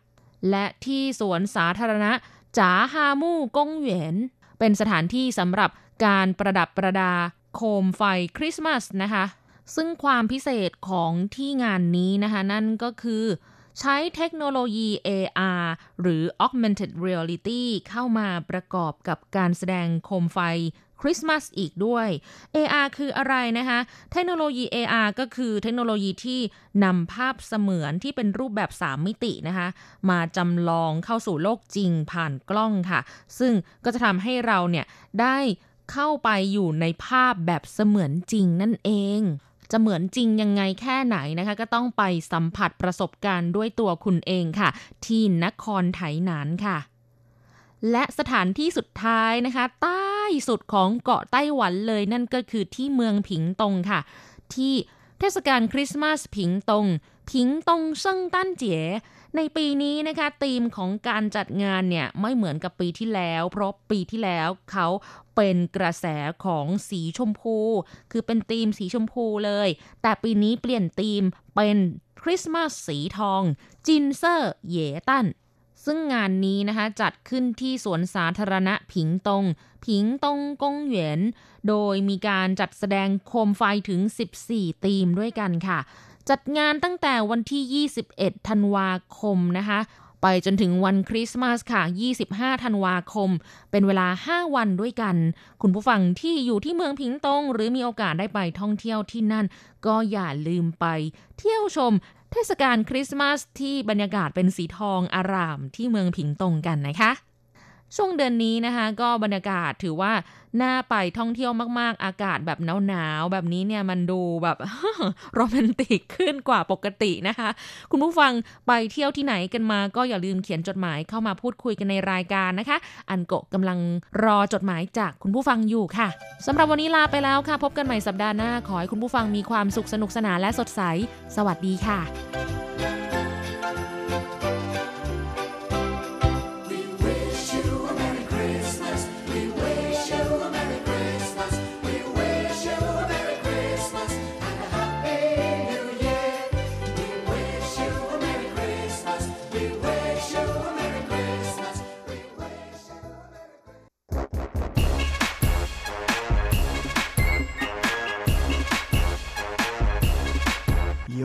และที่สวนสาธารณะจ๋าฮามู่กงเหวียนเป็นสถานที่สำหรับการประดับประดาโคมไฟคริสต์มาสนะคะ ซึ่งความพิเศษของที่งานนี้นะคะ นั่นก็คือ ใช้เทคโนโลยี AR หรือ Augmented Reality เข้ามาประกอบกับการแสดงโคมไฟ ริสต์มาสอีกด้วย AR คืออะไรนะคะ เทคโนโลยี AR ก็คือเทคโนโลยีที่นำภาพเสมือนที่เป็นรูปแบบ 3 มิตินะคะ มาจำลองเข้าสู่โลกจริงผ่านกล้องค่ะ ซึ่งก็จะทำให้เราเนี่ยได้เข้าไปอยู่ในภาพแบบเสมือนจริงนั่นเองจะเหมือนจริงยังไงแค่ไหนนะคะ ก็ต้องไปสัมผัสประสบการณ์ด้วยตัวคุณเองค่ะ ที่นครไถหนานค่ะ และสถานที่สุดท้ายนะคะใต้ สุดของเกาะไต้หวันเลยนั่นก็คือที่เมืองผิงตงค่ะ ที่เทศกาลคริสต์มาสผิงตง ผิงตงเซิงตั้นเจ๋ในปีนี้นะคะธีมของการจัดงานเนี่ยไม่เหมือนกับปีที่แล้ว เพราะปีที่แล้วเขาเป็นกระแสของสีชมพู คือเป็นธีมสีชมพูเลย แต่ปีนี้เปลี่ยนธีมเป็นคริสต์มาสสีทอง จินเซอร์เยตันซึ่งงานนี้นะคะจัดขึ้นที่สวนสาธารณะผิงตง ผิงตงกงเหวียนโดยมีการจัดแสดงโคมไฟถึง 14 ธีมด้วยกันค่ะ จัดงานตั้งแต่วันที่ 21 ธันวาคมนะคะไปจนถึงวันคริสต์มาสค่ะ 25 ธันวาคม เป็นเวลา 5 วันด้วยกัน คุณผู้ฟังที่อยู่ที่เมืองผิงตง หรือมีโอกาสได้ไปท่องเที่ยวที่นั่น ก็อย่าลืมไป เที่ยวชม เทศกาลคริสต์มาสที่บรรยากาศเป็นสีทองอารามที่เมืองผิงตงกันนะคะ ช่วงเดือนนี้นะคะก็บรรยากาศถือว่าน่าไปท่องเที่ยวมาก ๆ อากาศแบบหนาวๆแบบนี้เนี่ยมันดูแบบโรแมนติกขึ้นกว่าปกตินะคะ คุณผู้ฟังไปเที่ยวที่ไหนกันมาก็อย่าลืมเขียนจดหมายเข้ามาพูดคุยกันในรายการนะคะ อันโกะกำลังรอจดหมายจากคุณผู้ฟังอยู่ค่ะสำหรับวันนี้ลาไปแล้วค่ะ พบกันใหม่สัปดาห์หน้าขอให้คุณผู้ฟังมีความสุขสนุกสนานและสดใส สวัสดีค่ะ โย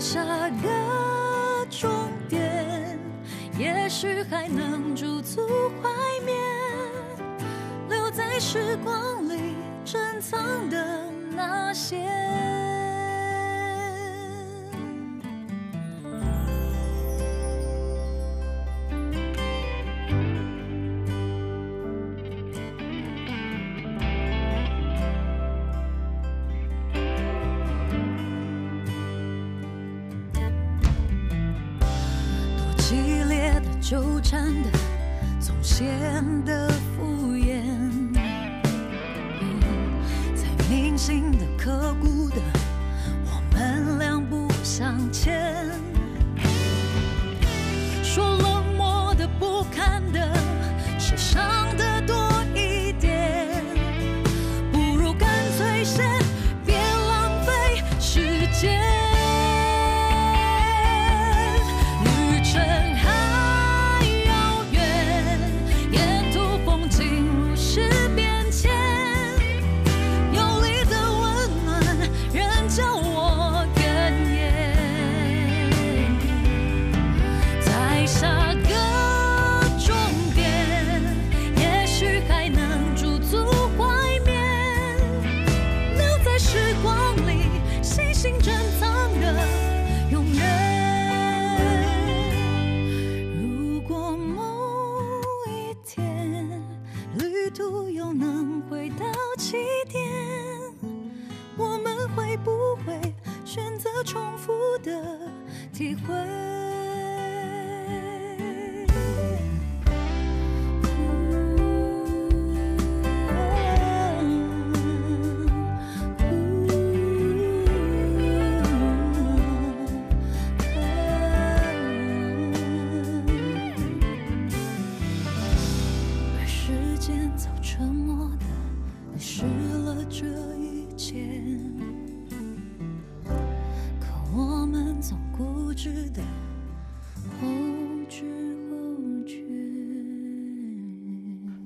下个终点，也许还能驻足怀缅，留在时光里珍藏的那些。缠的，总显得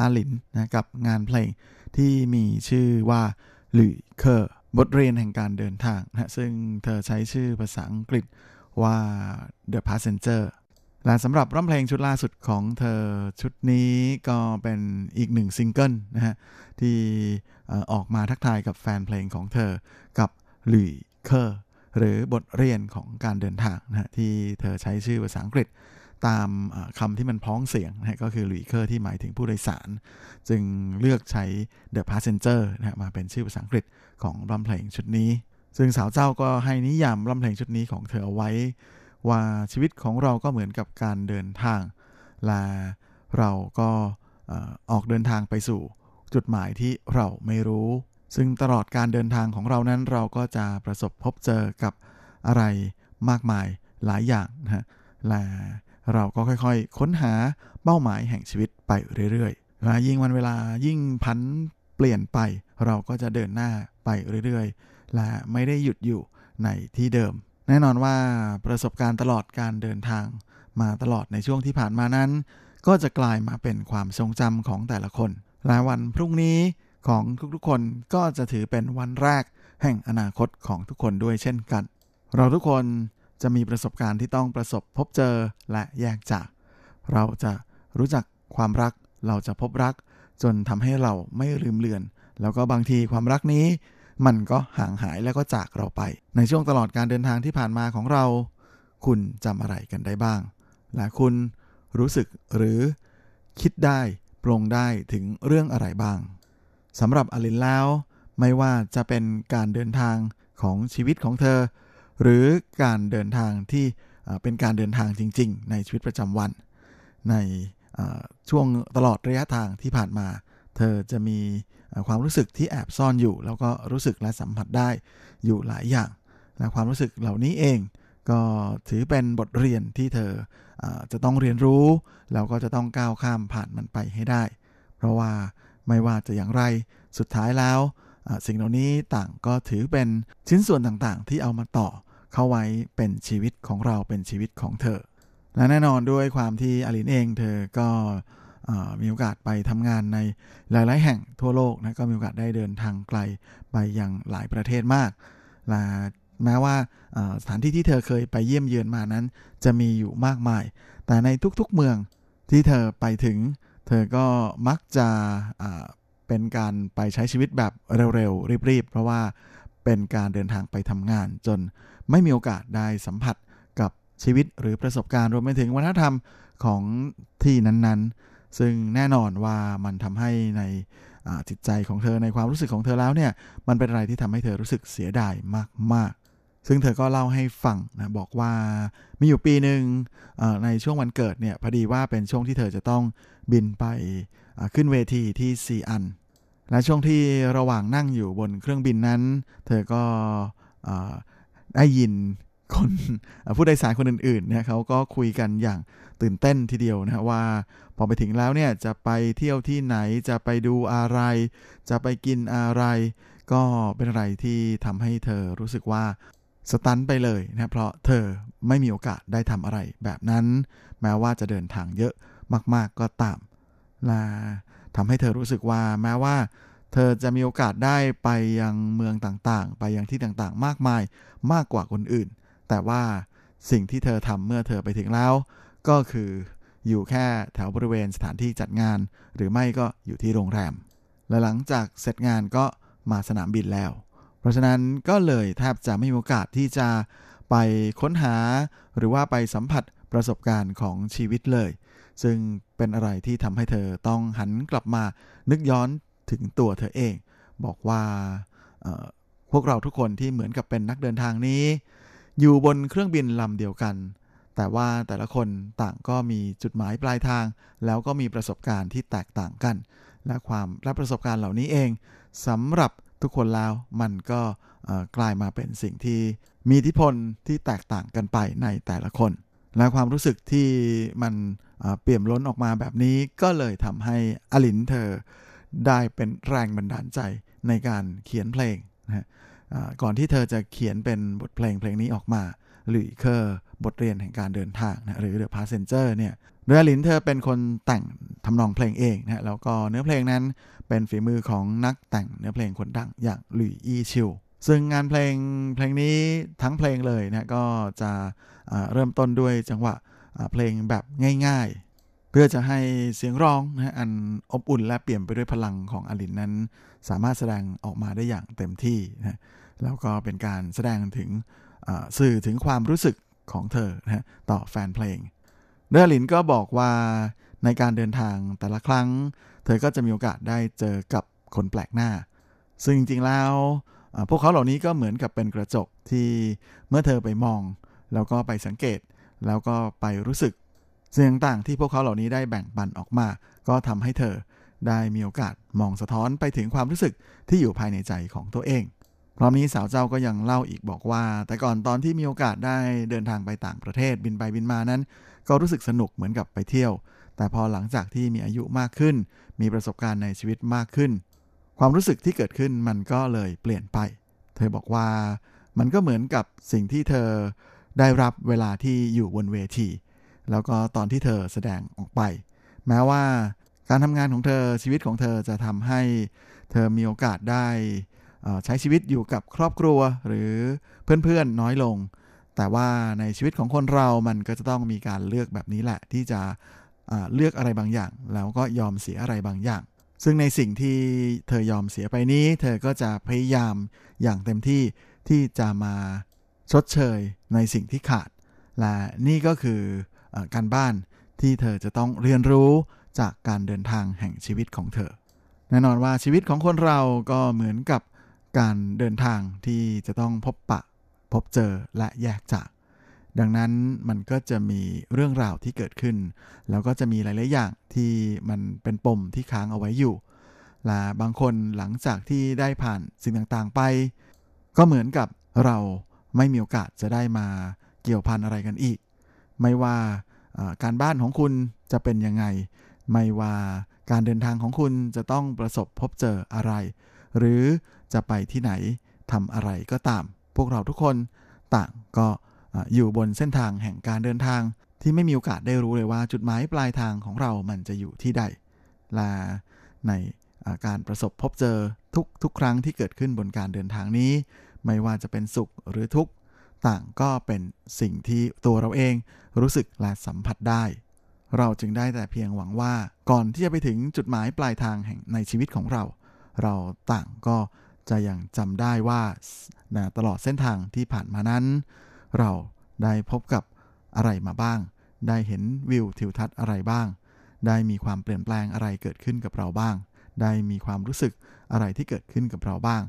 อาหลินนะกับงานเพลงที่มีชื่อว่าหลุยเคอร์บทเรียนแห่งการเดินทางนะซึ่งเธอใช้ชื่อภาษาอังกฤษว่า The Passenger และสำหรับร้องเพลงชุดล่าสุดของเธอชุดนี้ก็เป็นอีกหนึ่งซิงเกิลนะฮะที่ออกมาทักทายกับแฟนเพลงของเธอกับหลุยเคอร์หรือบทเรียนของการเดินทางนะฮะที่เธอใช้ชื่อภาษาอังกฤษ ตามคำที่มันพ้องเสียงนะก็คือหลุยเคอร์ที่หมายถึงผู้โดยสาร จึงเลือกใช้ The Passenger นะมาเป็นชื่อภาษาอังกฤษของรำเพลงชุดนี้ ซึ่งสาวเจ้าก็ให้นิยามรำเพลงชุดนี้ของเธอเอาไว้ ว่าชีวิตของเราก็เหมือนกับการเดินทางและเราก็ออกเดินทางไปสู่จุดหมายที่เราไม่รู้ ซึ่งตลอดการเดินทางของเรานั้นเราก็จะประสบพบเจอกับอะไรมากมายหลายอย่างนะและ เราก็ค่อยๆ ค้นหาเป้าหมายแห่งชีวิตไปเรื่อยๆและยิ่งวันเวลายิ่งพันเปลี่ยนไป เราก็จะเดินหน้าไปเรื่อยๆ และไม่ได้หยุดอยู่ในที่เดิม แน่นอนว่าประสบการณ์ตลอดการเดินทาง มาตลอดในช่วงที่ผ่านมานั้น ก็จะกลายมาเป็นความทรงจำของแต่ละคน และวันพรุ่งนี้ของทุกๆคนก็จะถือเป็นวันแรกแห่งอนาคตของทุกคนด้วยเช่นกัน เราทุกคน จะมีประสบการณ์ที่ต้องประสบพบเจอและแยกจาก เราจะรู้จักความรัก เราจะพบรัก จนทำให้เราไม่ลืมเลือน แล้วก็บางทีความรักนี้ มันก็ห่างหายแล้วก็จากเราไป ในช่วงตลอดการเดินทางที่ผ่านมาของเรา คุณจำอะไรกันได้บ้าง และคุณรู้สึกหรือคิดได้ปรงได้ถึงเรื่องอะไรบ้างสำหรับอลินแล้ว ไม่ว่าจะเป็นการเดินทางของชีวิตของเธอ หรือการเดินทางที่เป็นการเดินทางจริง ๆ ในชีวิตประจำวัน ในช่วงตลอดระยะทางที่ผ่านมา เธอจะมีความรู้สึกที่แอบซ่อนอยู่ แล้วก็รู้สึกและสัมผัสได้อยู่หลายอย่างและความรู้สึกเหล่านี้เอง ก็ถือเป็นบทเรียนที่เธออจะต้องเรียนรู้ แล้วก็จะต้องก้าวข้ามผ่านมันไปให้ได้ เพราะว่าไม่ว่าจะอย่างไรสุดท้ายแล้ว สิ่งเหล่านี้ต่างก็ถือเป็นชิ้นส่วนต่างๆ ที่เอามาต่อ เข้าไว้เป็นชีวิตของเราเป็นชีวิตของเธอ และแน่นอนด้วยความที่อลินเองเธอก็มีโอกาสไปทำงานในหลาย ๆ แห่งทั่วโลกนะก็มีโอกาสได้เดินทางไกลไปยังหลายประเทศมากและแม้ว่าสถานที่ที่เธอเคยไปเยี่ยมเยือนมานั้น จะมีอยู่มากมาย แต่ในทุกๆเมืองที่เธอไปถึง เธอก็มักจะเป็นการไปใช้ชีวิตแบบเร็ว ๆ รีบ ๆ เพราะว่าเป็นการเดินทางไปทำงานจน ไม่มีโอกาสได้สัมผัสกับชีวิตหรือประสบการณ์รวมไปถึงวัฒนธรรมของที่นั้นๆ ซึ่งแน่นอนว่ามันทำให้ในจิตใจของเธอในความรู้สึกของเธอแล้วเนี่ยมันเป็นอะไรที่ทำให้เธอรู้สึกเสียดายมากๆซึ่งเธอก็เล่าให้ฟังนะบอกว่ามีอยู่ปีหนึ่งในช่วงวันเกิดเนี่ยพอดีว่าเป็นช่วงที่เธอจะต้องบินไปขึ้นเวทีที่ซีอัน และช่วงที่ระหว่างนั่งอยู่บนเครื่องบินนั้น เธอก็ ได้ยินคนผู้โดยสารคนอื่นๆเนี่ยเขาก็คุยกันอย่างตื่นเต้นทีเดียวนะว่าพอไปถึงแล้วเนี่ยจะไปเที่ยวที่ไหนจะไปดูอะไร จะไปกินอะไร ก็เป็นอะไรที่ทำให้เธอรู้สึกว่าสตันไปเลยนะเพราะเธอไม่มีโอกาสได้ทำอะไรแบบนั้น แม้ว่าจะเดินทางเยอะมาก ๆก็ตามและทำให้เธอรู้สึกว่าแม้ว่า เธอจะมีโอกาสได้ไปยังเมืองต่างๆ ไปยังที่ต่างๆ มากมายมากกว่าคนอื่น แต่ว่าสิ่งที่เธอทำเมื่อเธอไปถึงแล้ว ก็คืออยู่แค่แถวบริเวณสถานที่จัดงาน หรือไม่ก็อยู่ที่โรงแรม และหลังจากเสร็จงานก็มาสนามบินแล้ว เพราะฉะนั้นก็เลยแทบจะไม่มีโอกาสที่จะไปค้นหา หรือว่าไปสัมผัสประสบการณ์ของชีวิตเลย ซึ่งเป็นอะไรที่ทำให้เธอต้องหันกลับมานึกย้อน ถึงตัวเธอเอง บอกว่าพวกเราทุกคนที่เหมือนกับเป็นนักเดินทางนี้ อยู่บนเครื่องบินลำเดียวกัน แต่ว่าแต่ละคนต่างก็มีจุดหมายปลายทาง แล้วก็มีประสบการณ์ที่แตกต่างกัน และความและประสบการณ์เหล่านี้เองสำหรับทุกคนแล้วมันก็กลายมาเป็นสิ่งที่มีอิทธิพลที่แตกต่างกันไปในแต่ละคน และความรู้สึกที่มันเปี่ยมล้นออกมาแบบนี้ก็เลยทำให้อลินเธอ ได้เป็นแรงบันดาลใจในการเขียนเพลงนะก่อนที่เธอจะเขียนเป็นบทเพลงเพลงนี้ออกมาหลุยเคอร์บทเรียนแห่งการเดินทางนะหรือ The Passenger เนี่ยโดยลินเธอเป็นคนแต่งทำนองเพลงเองนะแล้วก็เนื้อเพลงนั้นเป็นฝีมือของนักแต่งเนื้อเพลงคนดังอย่างหลุยอีชิวซึ่งงานเพลงเพลงนี้ทั้งเพลงเลยนะก็จะเริ่มต้นด้วยจังหวะเพลงแบบง่าย เพื่อจะให้เสียงร้องนะอันอบอุ่นและเปลี่ยมไปด้วยพลังของอลินนั้น สามารถแสดงออกมาได้อย่างเต็มที่นะแล้วก็เป็นการแสดงถึงสื่อถึงความรู้สึกของเธอนะต่อแฟนเพลงเดอลินก็บอกว่าในการเดินทางแต่ละครั้ง เธอก็จะมีโอกาสได้เจอกับคนแปลกหน้า ซึ่งจริงๆแล้วพวกเขาเหล่านี้ก็เหมือนกับเป็นกระจกที่เมื่อเธอไปมอง แล้วก็ไปสังเกต แล้วก็ไปรู้สึก สิ่งต่างๆที่พวกเขาเหล่านี้ได้แบ่งปันออกมา ก็ทำให้เธอได้มีโอกาสมองสะท้อนไปถึงความรู้สึกที่อยู่ภายในใจของตัวเองพร้อมนี้สาวเจ้าก็ยังเล่าอีกบอกว่า แต่ก่อนตอนที่มีโอกาสได้เดินทางไปต่างประเทศบินไปบินมานั้น ก็รู้สึกสนุกเหมือนกับไปเที่ยว แต่พอหลังจากที่มีอายุมากขึ้น มีประสบการณ์ในชีวิตมากขึ้น ความรู้สึกที่เกิดขึ้นมันก็เลยเปลี่ยนไป เธอบอกว่ามันก็เหมือนกับสิ่งที่เธอได้รับเวลาที่อยู่บนเวที แล้วก็ตอนที่เธอแสดงออกไป แม้ว่าการทำงานของเธอชีวิตของเธอจะทำให้เธอมีโอกาสได้ใช้ชีวิตอยู่กับครอบครัวหรือเพื่อนๆน้อยลง แต่ว่าในชีวิตของคนเรามันก็จะต้องมีการเลือกแบบนี้แหละ ที่จะเลือกอะไรบางอย่าง แล้วก็ยอมเสียอะไรบางอย่าง ซึ่งในสิ่งที่เธอยอมเสียไปนี้ เธอก็จะพยายามอย่างเต็มที่ที่จะมาชดเชยในสิ่งที่ขาด และนี่ก็คืออ การบ้านที่เธอจะต้องเรียนรู้จากการเดินทางแห่งชีวิตของเธอ แน่นอนว่าชีวิตของคนเราก็เหมือนกับการเดินทางที่จะต้องพบปะ พบเจอและแยกจาก ดังนั้นมันก็จะมีเรื่องราวที่เกิดขึ้น แล้วก็จะมีหลาย ๆ อย่างที่มันเป็นปมที่ค้างเอาไว้อยู่ และบางคนหลังจากที่ได้ผ่านสิ่งต่าง ๆ ไป ก็เหมือนกับเราไม่มีโอกาสจะได้มาเกี่ยวพันอะไรกันอีก ไม่ว่าการบ้านของคุณจะเป็นยังไง ไม่ว่าการเดินทางของคุณจะต้องประสบพบเจออะไร หรือจะไปที่ไหนทำอะไรก็ตาม พวกเราทุกคนต่างก็อยู่บนเส้นทางแห่งการเดินทาง ที่ไม่มีโอกาสได้รู้เลยว่าจุดหมายปลายทางของเรามันจะอยู่ที่ใดและในการประสบพบเจอทุกทุกครั้งที่เกิดขึ้นบนการเดินทางนี้ ไม่ว่าจะเป็นสุขหรือทุกข์ ต่างก็เป็นสิ่งที่ตัวเราเองรู้สึกและสัมผัสได้ เราจึงได้แต่เพียงหวังว่าก่อนที่จะไปถึงจุดหมายปลายทางแห่งในชีวิตของเรา เราต่างก็จะยังจำได้ว่านะตลอดเส้นทางที่ผ่านมานั้น เราได้พบกับอะไรมาบ้าง ได้เห็นวิวทิวทัศน์อะไรบ้าง ได้มีความเปลี่ยนแปลงอะไรเกิดขึ้นกับเราบ้าง ได้มีความรู้สึกอะไรที่เกิดขึ้นกับเราบ้าง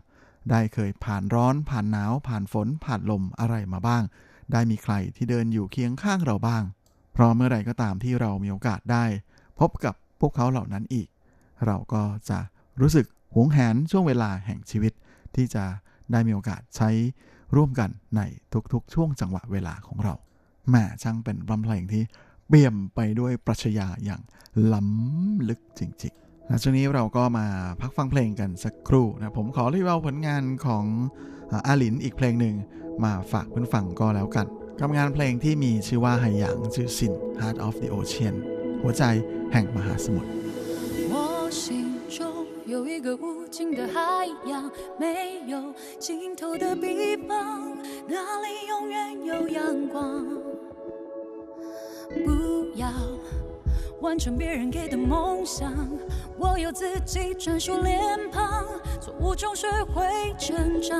ได้เคยผ่านร้อนผ่านหนาว ผ่านฝน ผ่านลมอะไรมาบ้าง ได้มีใครที่เดินอยู่เคียงข้างเราบ้าง เพราะเมื่อไรก็ตามที่เรามีโอกาสได้ พบกับพวกเขาเหล่านั้นอีก เราก็จะรู้สึกหวงแหนช่วงเวลาแห่งชีวิต ที่จะได้มีโอกาสใช้ร่วมกันในทุกๆ ช่วงจังหวะเวลาของเราแม่ช่างเป็นรำเพลงที่เปี่ยมไปด้วยปรัชญาอย่างล้ำลึกจริงๆ และช่วงนี้เราก็มาพักฟังเพลงกันสักครู่นะผมขอรีวิวผลงานของอาลินอีกเพลงหนึ่งมาฝากเพื่อนฟังก็แล้วกันกับงานเพลงที่มีชื่อว่าไหหยางชื่อสิน Heart of the Ocean หัวใจแห่งมหาสมุทร有一个无尽的海洋，没有尽头的臂膀，那里永远有阳光。不要 完成别人给的梦想，我有自己专属脸庞，错误中学会成长。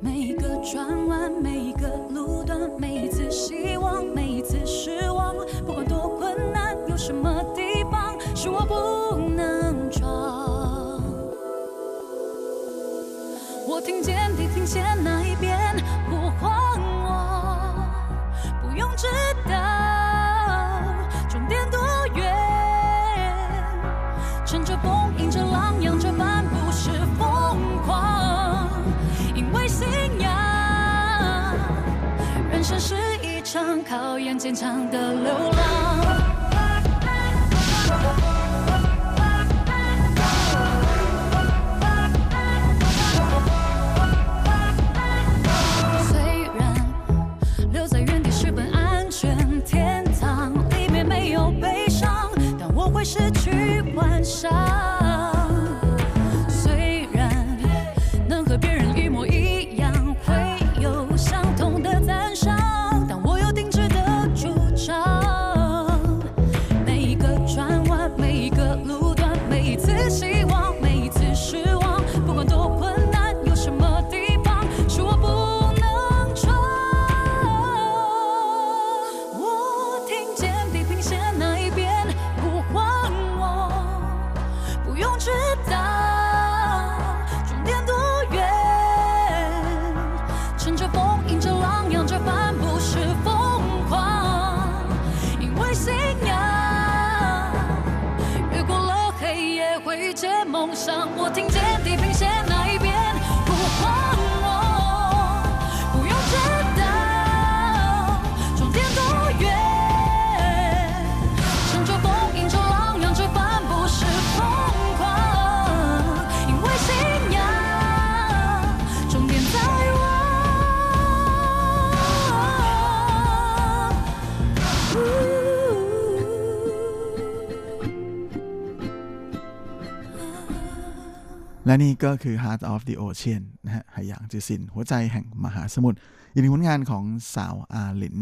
每一个转弯，每一个路段，每一次希望，每一次失望，不管多困难，有什么地方是我不能闯？我听见地平线那一边耀眼坚强的流浪。 และนี่ก็คือ Heart of the Ocean นะฮะหายางจือซิน หัวใจแห่งมหาสมุทรอีกหนึ่งผลงานของสาวอาหลิน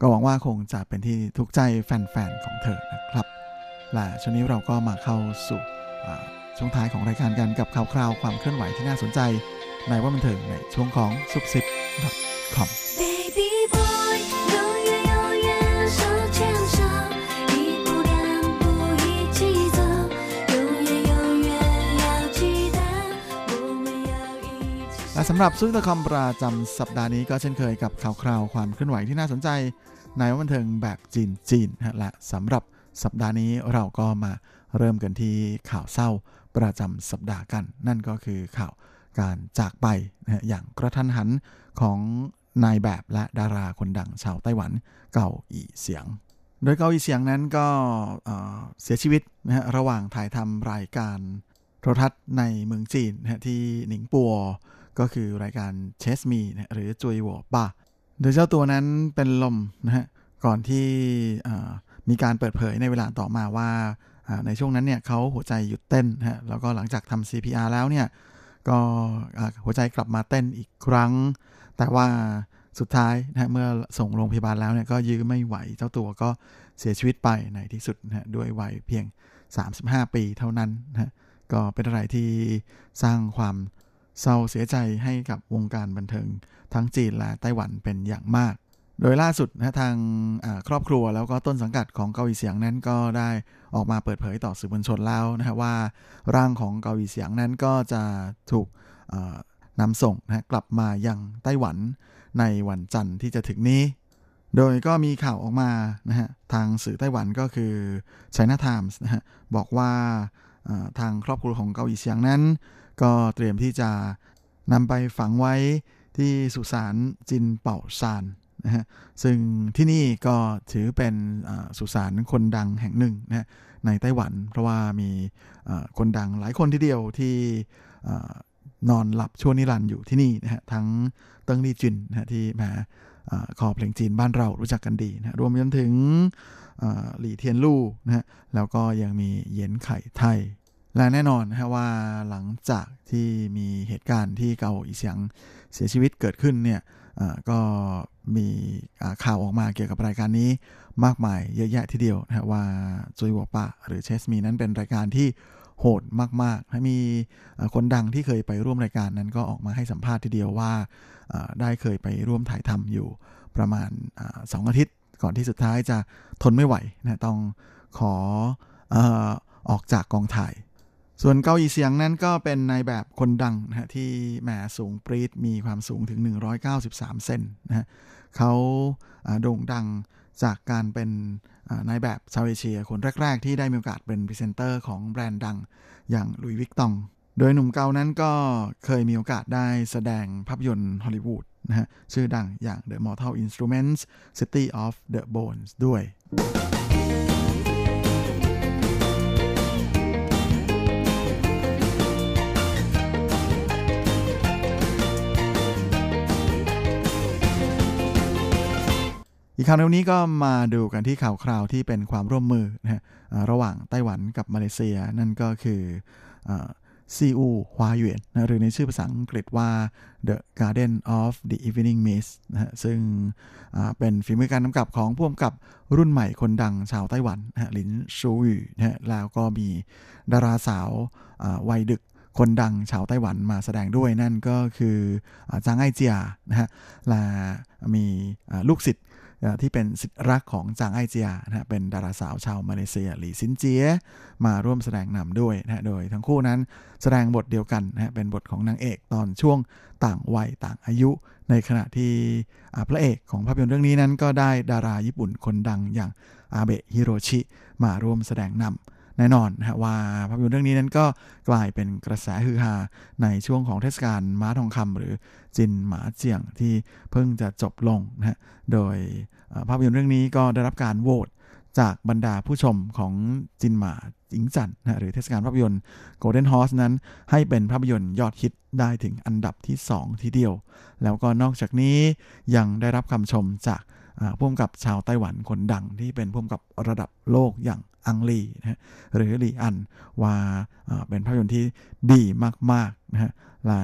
ก็หวังว่าคงจะเป็นที่ถูกใจแฟนๆ ของเธอนะครับ และช่วงนี้เราก็มาเข้าสู่ช่วงท้ายของรายการกันกับข่าวคราวความเคลื่อนไหวที่น่าสนใจ ในว่าบันเทิงในช่วงของซุปซิป .com และสำหรับซุปเปอร์คอมประจำสัปดาห์นี้ก็เช่นเคยกับข่าวคราวความเคลื่อนไหวที่น่าสนใจ ในวันบันเทิงแบบจีนจีนฮะและสำหรับสัปดาห์นี้เราก็มาเริ่มกันที่ข่าวเศร้าประจำสัปดาห์กัน นั่นก็คือข่าวการจากไปนะอย่างกระทันหันของนายแบบและดาราคนดังชาวไต้หวันเกาอีเสียง โดยเกาอีเสียงนั้นก็เเสียชีวิตนะฮะระหว่างถ่ายทำรายการโทรทัศน์ในเมืองจีนนะฮะที่หนิงปัว ก็คือรายการเชสมีนะหรือจุยหัวป้าโดยเจ้าตัวนั้นเป็นลมนะฮะก่อนที่มีการเปิดเผยในเวลาต่อมาว่าในช่วงนั้นเนี่ยเขาหัวใจหยุดเต้นฮะแล้วก็หลังจากทำ CPR แล้วเนี่ยก็หัวใจกลับมาเต้นอีกครั้ง แต่ว่าสุดท้ายนะเมื่อส่งโรงพยาบาลแล้วเนี่ยก็ยื้อไม่ไหวเจ้าตัวก็เสียชีวิตไปในที่สุดนะฮะด้วยวัยเพียง 35 ปีเท่านั้นนะฮะก็เป็นอะไรที่สร้างความ เศร้าเสียใจให้กับวงการบันเทิง ทั้งจีนและไต้หวันเป็นอย่างมาก โดยล่าสุดนะทางอ่าครอบครัวแล้วก็ต้นสังกัดของเกาหลีเสียงนั้นก็ได้ออกมาเปิดเผยต่อสื่อมวลชนแล้วนะฮะว่าร่างของเกาหลีเสียงนั้นก็จะถูกนำส่งนะกลับมายังไต้หวันในวันจันทร์ที่จะถึงนี้ โดยก็มีข่าวออกมานะฮะทางสื่อไต้หวันก็คือ China Times นะฮะบอกว่าอ่าทางครอบครัวของเกาหลีเสียงนั้น ก็เตรียมที่จะนำไปฝังไว้ที่สุสานจินเป่าซานนะฮะซึ่งที่นี่ก็ถือเป็นสุสานคนดังแห่งหนึ่งนะฮะในไต้หวัน เพราะว่ามีคนดังหลายคนทีเดียวที่นอนหลับชั่วนิรันดร์อยู่ที่นี่นะฮะทั้งเติ้งลี่จินนะฮะที่มาอาคอเพลงจีนบ้านเรารู้จักกันดีนะรวมจนถึงหลี่เทียนลู่นะฮะแล้วก็ยังมีเย็นไข่ไทย และแน่นอนนะฮะว่าหลังจากที่มีเหตุการณ์ที่เกาอีเสียงเสียชีวิตเกิดขึ้นเนี่ยก็มีข่าวออกมาเกี่ยวกับรายการนี้มากมายเยอะแยะทีเดียวนะว่าจุยหัวปะหรือเชสมีนั้นเป็นรายการที่โหดมากๆมีคนดังที่เคยไปร่วมรายการนั้นก็ออกมาให้สัมภาษณ์ทีเดียวว่าได้เคยไปร่วมถ่ายทำอยู่ประมาณสองอาทิตย์ ก่อนที่สุดท้ายจะทนไม่ไหวนะต้องขออออกจากกองถ่าย ส่วนเกาอี่เสียงนั้นก็เป็นในแบบคนดังนะฮะที่แหมสูงปรี๊ดมีความสูงถึง 193 เซนนะฮะเขาโด่งดังจากการเป็นนายแบบชาวเอเชียคนแรก ๆ ที่ได้มีโอกาสเป็นพรีเซนเตอร์ของแบรนด์ดังอย่างลุยวิกตอง โดยหนุ่มเกานั้นก็เคยมีโอกาสได้แสดงภาพยนตร์ฮอลลีวูดนะฮะชื่อดังอย่าง The Mortal Instruments City of the Bones ด้วย อีกข่าวในวันนี้ก็มาดูกันที่ข่าวคราวที่เป็นความร่วมมือนะระหว่างไต้หวันกับมาเลเซีย นั่นก็คือซีอูฮวาหยวนนะหรือในชื่อภาษาอังกฤษว่า The Garden of the Evening Mist นะฮะซึ่งเป็นฝีมือการกำกับของผู้กำกับรุ่นใหม่คนดังชาวไต้หวันนะลินชูหยู่นะฮะแล้วก็มีดาราสาววัยดึกคนดังชาวไต้หวันมาแสดงด้วยนั่นก็คือจางไอเจียนะฮะและมีลูกศิษย์ ที่เป็นศิษย์รักของจางไอเจียนะฮะเป็นดาราสาวชาวมาเลเซียหลีซินเจียมาร่วมแสดงนำด้วยนะฮะโดยทั้งคู่นั้นแสดงบทเดียวกันนะฮะเป็นบทของนางเอกตอนช่วงต่างวัยต่างอายุ ในขณะที่พระเอกของภาพยนตร์เรื่องนี้นั้นก็ได้ดาราญี่ปุ่นคนดังอย่างอาเบะฮิโรชิมาร่วมแสดงนำ แน่นอนนะฮะว่าภาพยนตร์เรื่องนี้นั้นก็กลายเป็นกระแสฮือฮาในช่วงของเทศกาลม้าทองคำหรือจินหมาเจียงที่เพิ่งจะจบลงนะฮะโดยภาพยนตร์เรื่องนี้ก็ได้รับการโหวตจากบรรดาผู้ชมของจินหมาจิงจันนะหรือเทศกาลภาพยนตร์ Golden Horse นั้น ให้เป็นภาพยนตร์ยอดฮิตได้ถึงอันดับที่ 2 ทีเดียว แล้วก็นอกจากนี้ยังได้รับคำชมจาก อ่าผู้กำกับชาวไต้หวันคนดังที่เป็นผู้กำกับระดับโลกอย่างอังลีนะหรือลีอันว่าเป็นภาพยนตร์ที่ดีมากๆนะฮะและ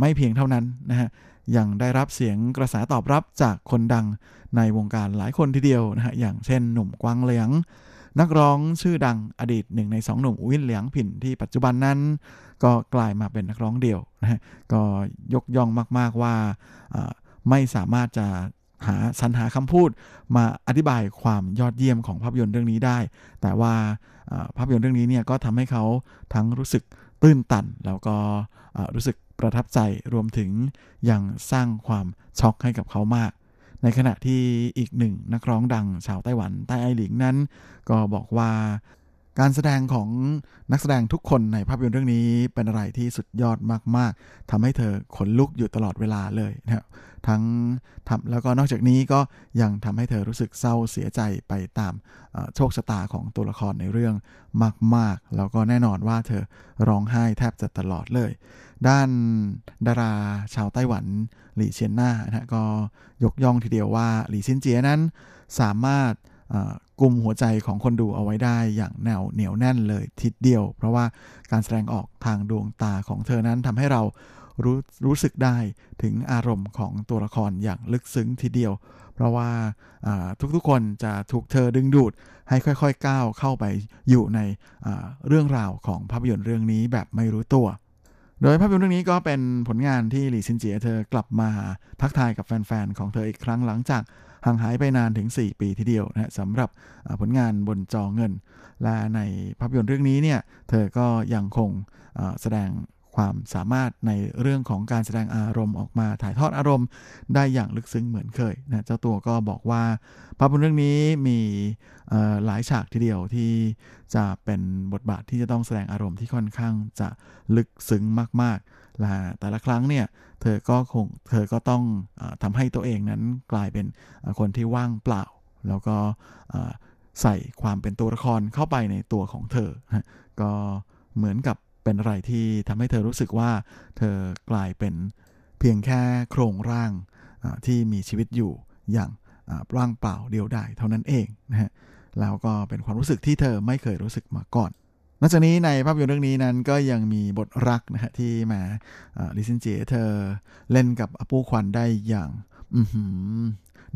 ไม่เพียงเท่านั้นนะฮะยังได้รับเสียงกระแสตอบรับจากคนดังในวงการหลายคนทีเดียวนะฮะอย่างเช่นหนุ่มกวางเหลียง นักร้องชื่อดังอดีตหนึ่งในสองหนุ่มวินเหลียงผินที่ปัจจุบันนั้น ก็กลายมาเป็นนักร้องเดี่ยวนะฮะก็ยกย่องมาก ๆว่าไม่สามารถจะ หาสรรหาคำพูดมาอธิบายความยอดเยี่ยมของภาพยนตร์เรื่องนี้ได้ แต่ว่าภาพยนตร์เรื่องนี้เนี่ยก็ทำให้เขาทั้งรู้สึกตื้นตัน แล้วก็รู้สึกประทับใจรวมถึงยังสร้างความช็อกให้กับเขามาก ในขณะที่อีกหนึ่งนักร้องดังชาวไต้หวันไต้ไอหลิงนั้น ก็บอกว่า การแสดงของนักแสดงทุกคนในภาพยนตร์เรื่องนี้เป็นอะไรที่สุดยอดมาก ๆทำให้เธอขนลุกอยู่ตลอดเวลาเลยนะครับทั้งทำแล้วก็นอกจากนี้ก็ยังทำให้เธอรู้สึกเศร้าเสียใจไปตามโชคชะตาของตัวละครในเรื่องมาก ๆ แล้วก็แน่นอนว่าเธอร้องไห้แทบจะตลอดเลย ด้านดาราชาวไต้หวันหลี่เชียนน่านะก็ยกย่องทีเดียวว่าหลี่ซินเจียนั้นสามารถ กลุ่มหัวใจของคนดูเอาไว้ได้อย่างแนวเหนียวแน่นเลยทีเดียว เพราะว่าการแสดงออกทางดวงตาของเธอนั้นทำให้เรารู้รู้สึกได้ถึงอารมณ์ของตัวละครอย่างลึกซึ้งทีเดียว เพราะว่าทุกๆคนจะถูกเธอดึงดูดให้ค่อยๆก้าวเข้าไปอยู่ในเรื่องราวของภาพยนตร์เรื่องนี้แบบไม่รู้ตัว โดยภาพยนตร์เรื่องนี้ก็เป็นผลงานที่หลี่ซินเจียเธอกลับมาทักทายกับแฟนๆของเธออีกครั้งหลังจาก ห่างหายไปนานถึง 4 ปีทีเดียวนะสำหรับผลงานบนจอเงิน และในภาพยนตร์เรื่องนี้เนี่ยเธอก็ยังคงแสดงความสามารถในเรื่องของการแสดงอารมณ์ออกมาถ่ายทอดอารมณ์ได้อย่างลึกซึ้งเหมือนเคยนะเจ้าตัวก็บอกว่าภาพยนตร์เรื่องนี้มีหลายฉากทีเดียวที่จะเป็นบทบาทที่จะต้องแสดงอารมณ์ที่ค่อนข้างจะลึกซึ้งมากๆ ละแต่ละครั้งเนี่ยเธอก็คงเธอก็ต้องอาทำให้ตัวเองนั้นกลายเป็นคนที่ว่างเปล่า แล้วก็ใส่ความเป็นตัวละครเข้าไปในตัวของเธอ ก็เหมือนกับเป็นอะไรที่ทำให้เธอรู้สึกว่า เธอกลายเป็นเพียงแค่โครงร่างที่มีชีวิตอยู่อย่างอ่าว่างเปล่าเดียวดายเท่านั้นเองนะฮะแล้วก็เป็นความรู้สึกที่เธอไม่เคยรู้สึกมาก่อน นอกจากนี้ในภาพยนตร์เรื่องนี้นั้นก็ยังมีบทรักนะฮะที่มาลิซินเจเธอเล่นกับอปูควันได้อย่าง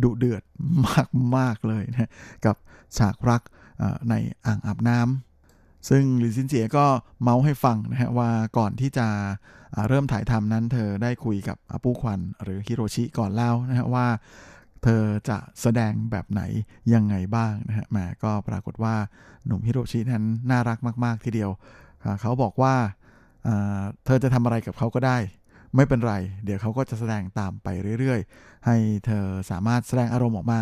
ดุเดือดมากๆเลยนะกับฉากรักในอ่างอาบน้ำซึ่งลิซินเจียก็เมาส์ให้ฟังนะฮะว่าก่อนที่จะเริ่มถ่ายทำนั้นเธอได้คุยกับอาปู้ควันหรือฮิโรชิก่อนแล้วนะฮะว่า เธอจะแสดงแบบไหนยังไงบ้างนะฮะแหมก็ปรากฏว่าหนุ่มฮิโรชินั้นน่ารักมาก ๆ ทีเดียว เขาบอกว่าเธอจะทำอะไรกับเขาก็ได้ ไม่เป็นไร เดี๋ยวเขาก็จะแสดงตามไปเรื่อย ๆ ให้เธอสามารถแสดงอารมณ์ออกมา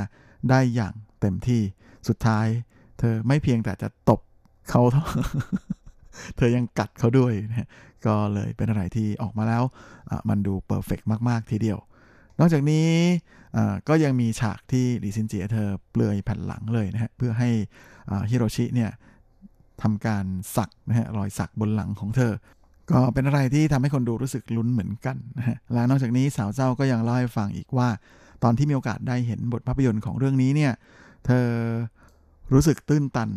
ได้อย่างเต็มที่สุดท้าย เธอไม่เพียงแต่จะตบเขาเท่านั้นเธอยังกัดเขาด้วยนะก็เลยเป็นอะไรที่ออกมาแล้วมันดูเ e อร์เฟกมาก ๆ ทีเดียว นอกจากนี้ก็ยังมีฉากที่ลิซินเจียเธอเปลือยแผ่นหลังเลยนะฮะเพื่อให้ฮิโรชิเนี่ยทำการสักนะฮะรอยสักบนหลังของเธอ ก็เป็นอะไรที่ทำให้คนดูรู้สึกลุ้นเหมือนกันนะฮะและนอกจากนี้สาวเจ้าก็ยังเล่าให้ฟังอีกว่า ตอนที่มีโอกาสได้เห็นบทภาพยนตร์ของเรื่องนี้เนี่ยเธอรู้สึกตื้นตัน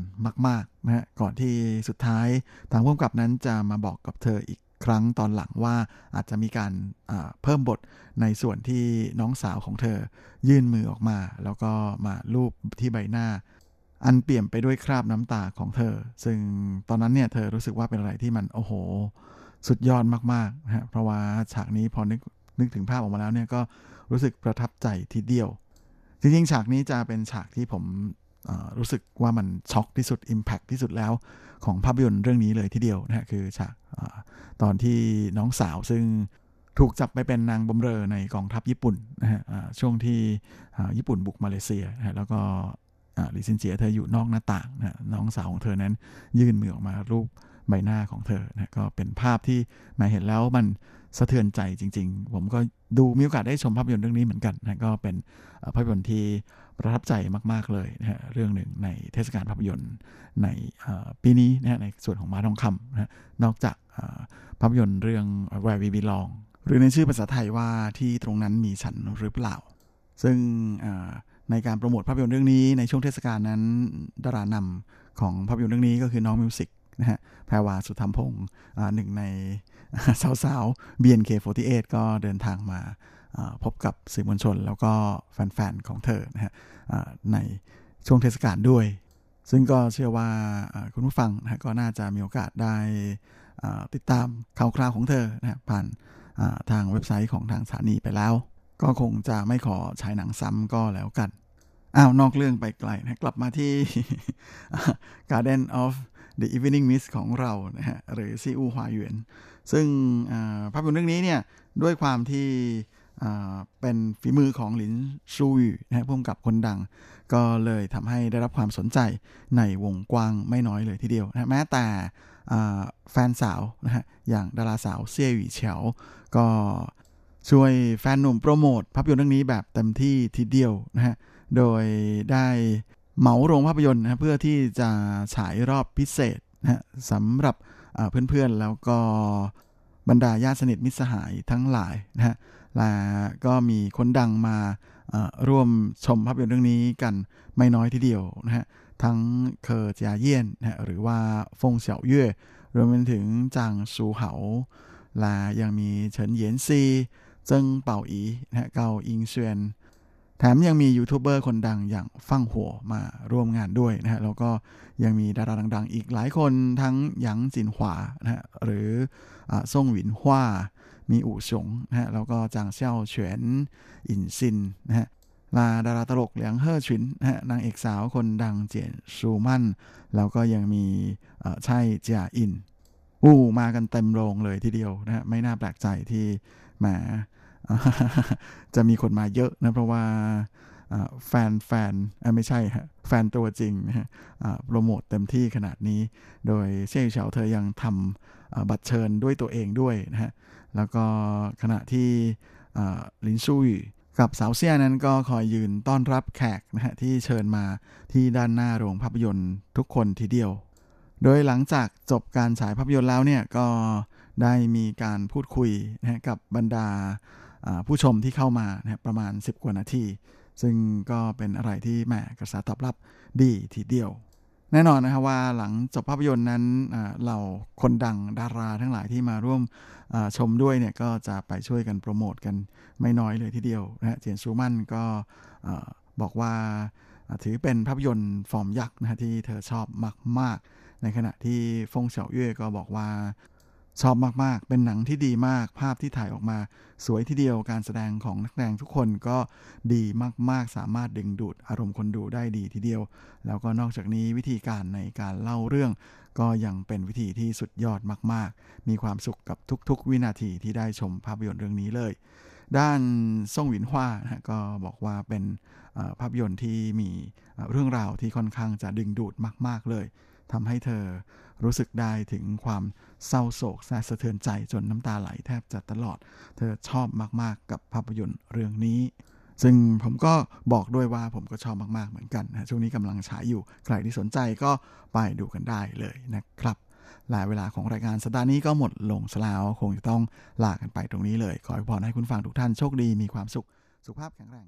มากๆนะฮะก่อนที่สุดท้ายทางผู้กำกับนั้นจะมาบอกกับเธออีก ครั้งตอนหลังว่าอาจจะมีการเพิ่มบทในส่วนที่น้องสาวของเธอ ยื่นมือออกมา แล้วก็มาลูบที่ใบหน้า อันเปี่ยมไปด้วยคราบน้ำตาของเธอ ซึ่งตอนนั้นเนี่ยเธอรู้สึกว่าเป็นอะไรที่มันโอ้โห สุดยอดมากๆนะฮะเพราะว่าฉากนี้พอนึกนึกถึงภาพออกมาแล้วเนี่ยก็รู้สึกประทับใจทีเดียว จริงๆฉากนี้จะเป็นฉากที่ผมรู้สึกว่ามันช็อกที่สุด Impact ที่สุดแล้วของภาพยนตร์เรื่องนี้เลยทีเดียวนะฮะคือฉาก ตอนที่น้องสาวซึ่งถูกจับไปเป็นนางบำเรอในกองทัพญี่ปุ่นนะฮะช่วงที่ญี่ปุ่นบุกมาเลเซียนะฮะแล้วก็ลิซินเจียเธออยู่นอกหน้าต่างนะน้องสาวของเธอนั้นยื่นมือออกมารูปใบหน้าของเธอนะก็เป็นภาพที่มาเห็นแล้วมันสะเทือนใจจริง ๆ ผมก็ดูมีโอกาสได้ชมภาพยนตร์เรื่องนี้เหมือนกันนะก็เป็นภาพยนตร์ที่ ประทับใจมาก ๆ เลยนะฮะเรื่องหนึ่งในเทศกาลภาพยนตร์ในปีนี้นะฮะในส่วนของมาทองคำนะนอกจากภาพยนตร์เรื่อง Where We Belong หรือในชื่อภาษาไทยว่าที่ตรงนั้นมีฉันหรือเปล่า ซึ่งในการโปรโมทภาพยนตร์เรื่องนี้ในช่วงเทศกาลนั้นดารานำของภาพยนตร์เรื่องนี้ก็คือน้องมิวสิกนะฮะแพรวาสุธรรมพงศ์หนึ่งในสาวๆ BNK48 ก็เดินทางมา พบกับสื่อมวลชน แล้วก็แฟนๆของเธอนะฮะในช่วงเทศกาลด้วย ซึ่งก็เชื่อว่าคุณผู้ฟังนะก็น่าจะมีโอกาสได้ติดตามข่าวคราวของเธอนะผ่านทางเว็บไซต์ของทางสถานีไปแล้ว ก็คงจะไม่ขอฉายหนังซ้ำก็แล้วกันอ้าวนอกเรื่องไปไกลนะกลับมาที่ Garden of the Evening Mist ของเรานะฮะหรือซีอูฮวาหยวนซึ่งภาพยนตร์เรื่องนี้เนี่ยด้วยความที่ เป็นฝีมือของหลินซูยนะฮะพุ่มกับคนดัง ก็เลยทำให้ได้รับความสนใจในวงกว้างไม่น้อยเลยทีเดียวนะแม้แต่แฟนสาวนะฮะอย่างดาราสาวเซี่ยหวีเฉียวก็ช่วยแฟนหนุ่มโปรโมทภาพยนตร์เรื่องนี้แบบเต็มที่ทีเดียวนะฮะโดยได้เหมาโรงภาพยนตร์นะเพื่อที่จะฉายรอบพิเศษนะสำหรับเพื่อนๆแล้วก็บรรดาญาติสนิทมิตรสหายทั้งหลายนะฮะ และก็มีคนดังมาร่วมชมภาพยนตร์เรื่องนี้กันไม่น้อยทีเดียวนะฮะทั้งเคอร์จาเยี่ยนนะหรือว่าฟงเสี่ยวเย่รวมไปถึงจางซูเหาและยังมีเฉินเหยียนซีเจิ้งเป่าอีนะเกาอิงเซียนแถมยังมียูทูบเบอร์คนดังอย่างฟั่งหัวมาร่วมงานด้วยนะฮะแล้วก็ยังมีดาราดัง ๆ อีกหลายคนทั้งหยางจินหวานะฮะหรือซ่งหวินฮวา มีอู่สงนะฮะแล้วก็จางเซี่ยวเฉินอินซินนะฮะลาดาราตลกเหลียงเฮ่อฉินนะฮะนางเอกสาวคนดังเจียนซูมั่น แล้วก็ยังมีใช่เจียอินอู้มากันเต็มโรงเลยทีเดียวนะฮะไม่น่าแปลกใจที่แหมจะมีคนมาเยอะนะเพราะว่า แฟนแฟนไม่ใช่ฮะแฟนตัวจริงนะฮะโปรโมทเต็มที่ขนาดนี้ โดยเซี่ยเฉาเธอยังทำบัตรเชิญด้วยตัวเองด้วยนะฮะแล้วก็ขณะที่ลินซูยกับสาวเซียนั้นก็คอยยืนต้อนรับแขกนะฮะที่เชิญมาที่ด้านหน้าโรงภาพยนตร์ทุกคนทีเดียว โดยหลังจากจบการฉายภาพยนตร์แล้วเนี่ยก็ได้มีการพูดคุยนะกับบรรดาผู้ชมที่เข้ามานะประมาณ 10 กว่านาที ซึ่งก็เป็นอะไรที่แหมกระแสตอบรับดีทีเดียว แน่นอนนะครับว่าหลังจบภาพยนตร์นั้นเราคนดังดาราทั้งหลายที่มาร่วมชมด้วยเนี่ยก็จะไปช่วยกันโปรโมทกันไม่น้อยเลยทีเดียวนะเจียนซูมันก็บอกว่าถือเป็นภาพยนตร์ฟอร์มยักษ์นะที่เธอชอบมาก ๆ ในขณะที่ฟงเฉาเย่ก็บอกว่า ชอบมากๆ เป็นหนังที่ดีมาก ภาพที่ถ่ายออกมา สวยทีเดียว การแสดงของนักแสดงทุกคนก็ดีมากๆ สามารถดึงดูดอารมณ์คนดูได้ดีทีเดียว แล้วก็นอกจากนี้วิธีการในการเล่าเรื่อง ก็ยังเป็นวิธีที่สุดยอดมากๆ มีความสุขกับทุกๆ วินาทีที่ได้ชมภาพยนตร์เรื่องนี้เลย ด้านซ่งหวินฮวานะก็บอกว่าเป็นภาพยนตร์ที่มีเรื่องราวที่ค่อนข้างจะดึงดูดมาก ๆเลยทำให้เธอ รู้สึกได้ถึงความเศร้าโศกแสะเทือนใจจนน้ำตาไหลแทบจะตลอด เธอชอบมากๆกับภาพยนตร์เรื่องนี้ ซึ่งผมก็บอกด้วยว่าผมก็ชอบมาก ๆ เหมือนกันนะช่วงนี้กำลังฉายอยู่ ใครที่สนใจก็ไปดูกันได้เลยนะครับและเวลาของรายการสัปดาห์นี้ก็หมดลงแล้วคงจะต้องลากันไปตรงนี้เลย ขอให้พรให้คุณฟังทุกท่านโชคดีมีความสุข สุขภาพแข็งแรง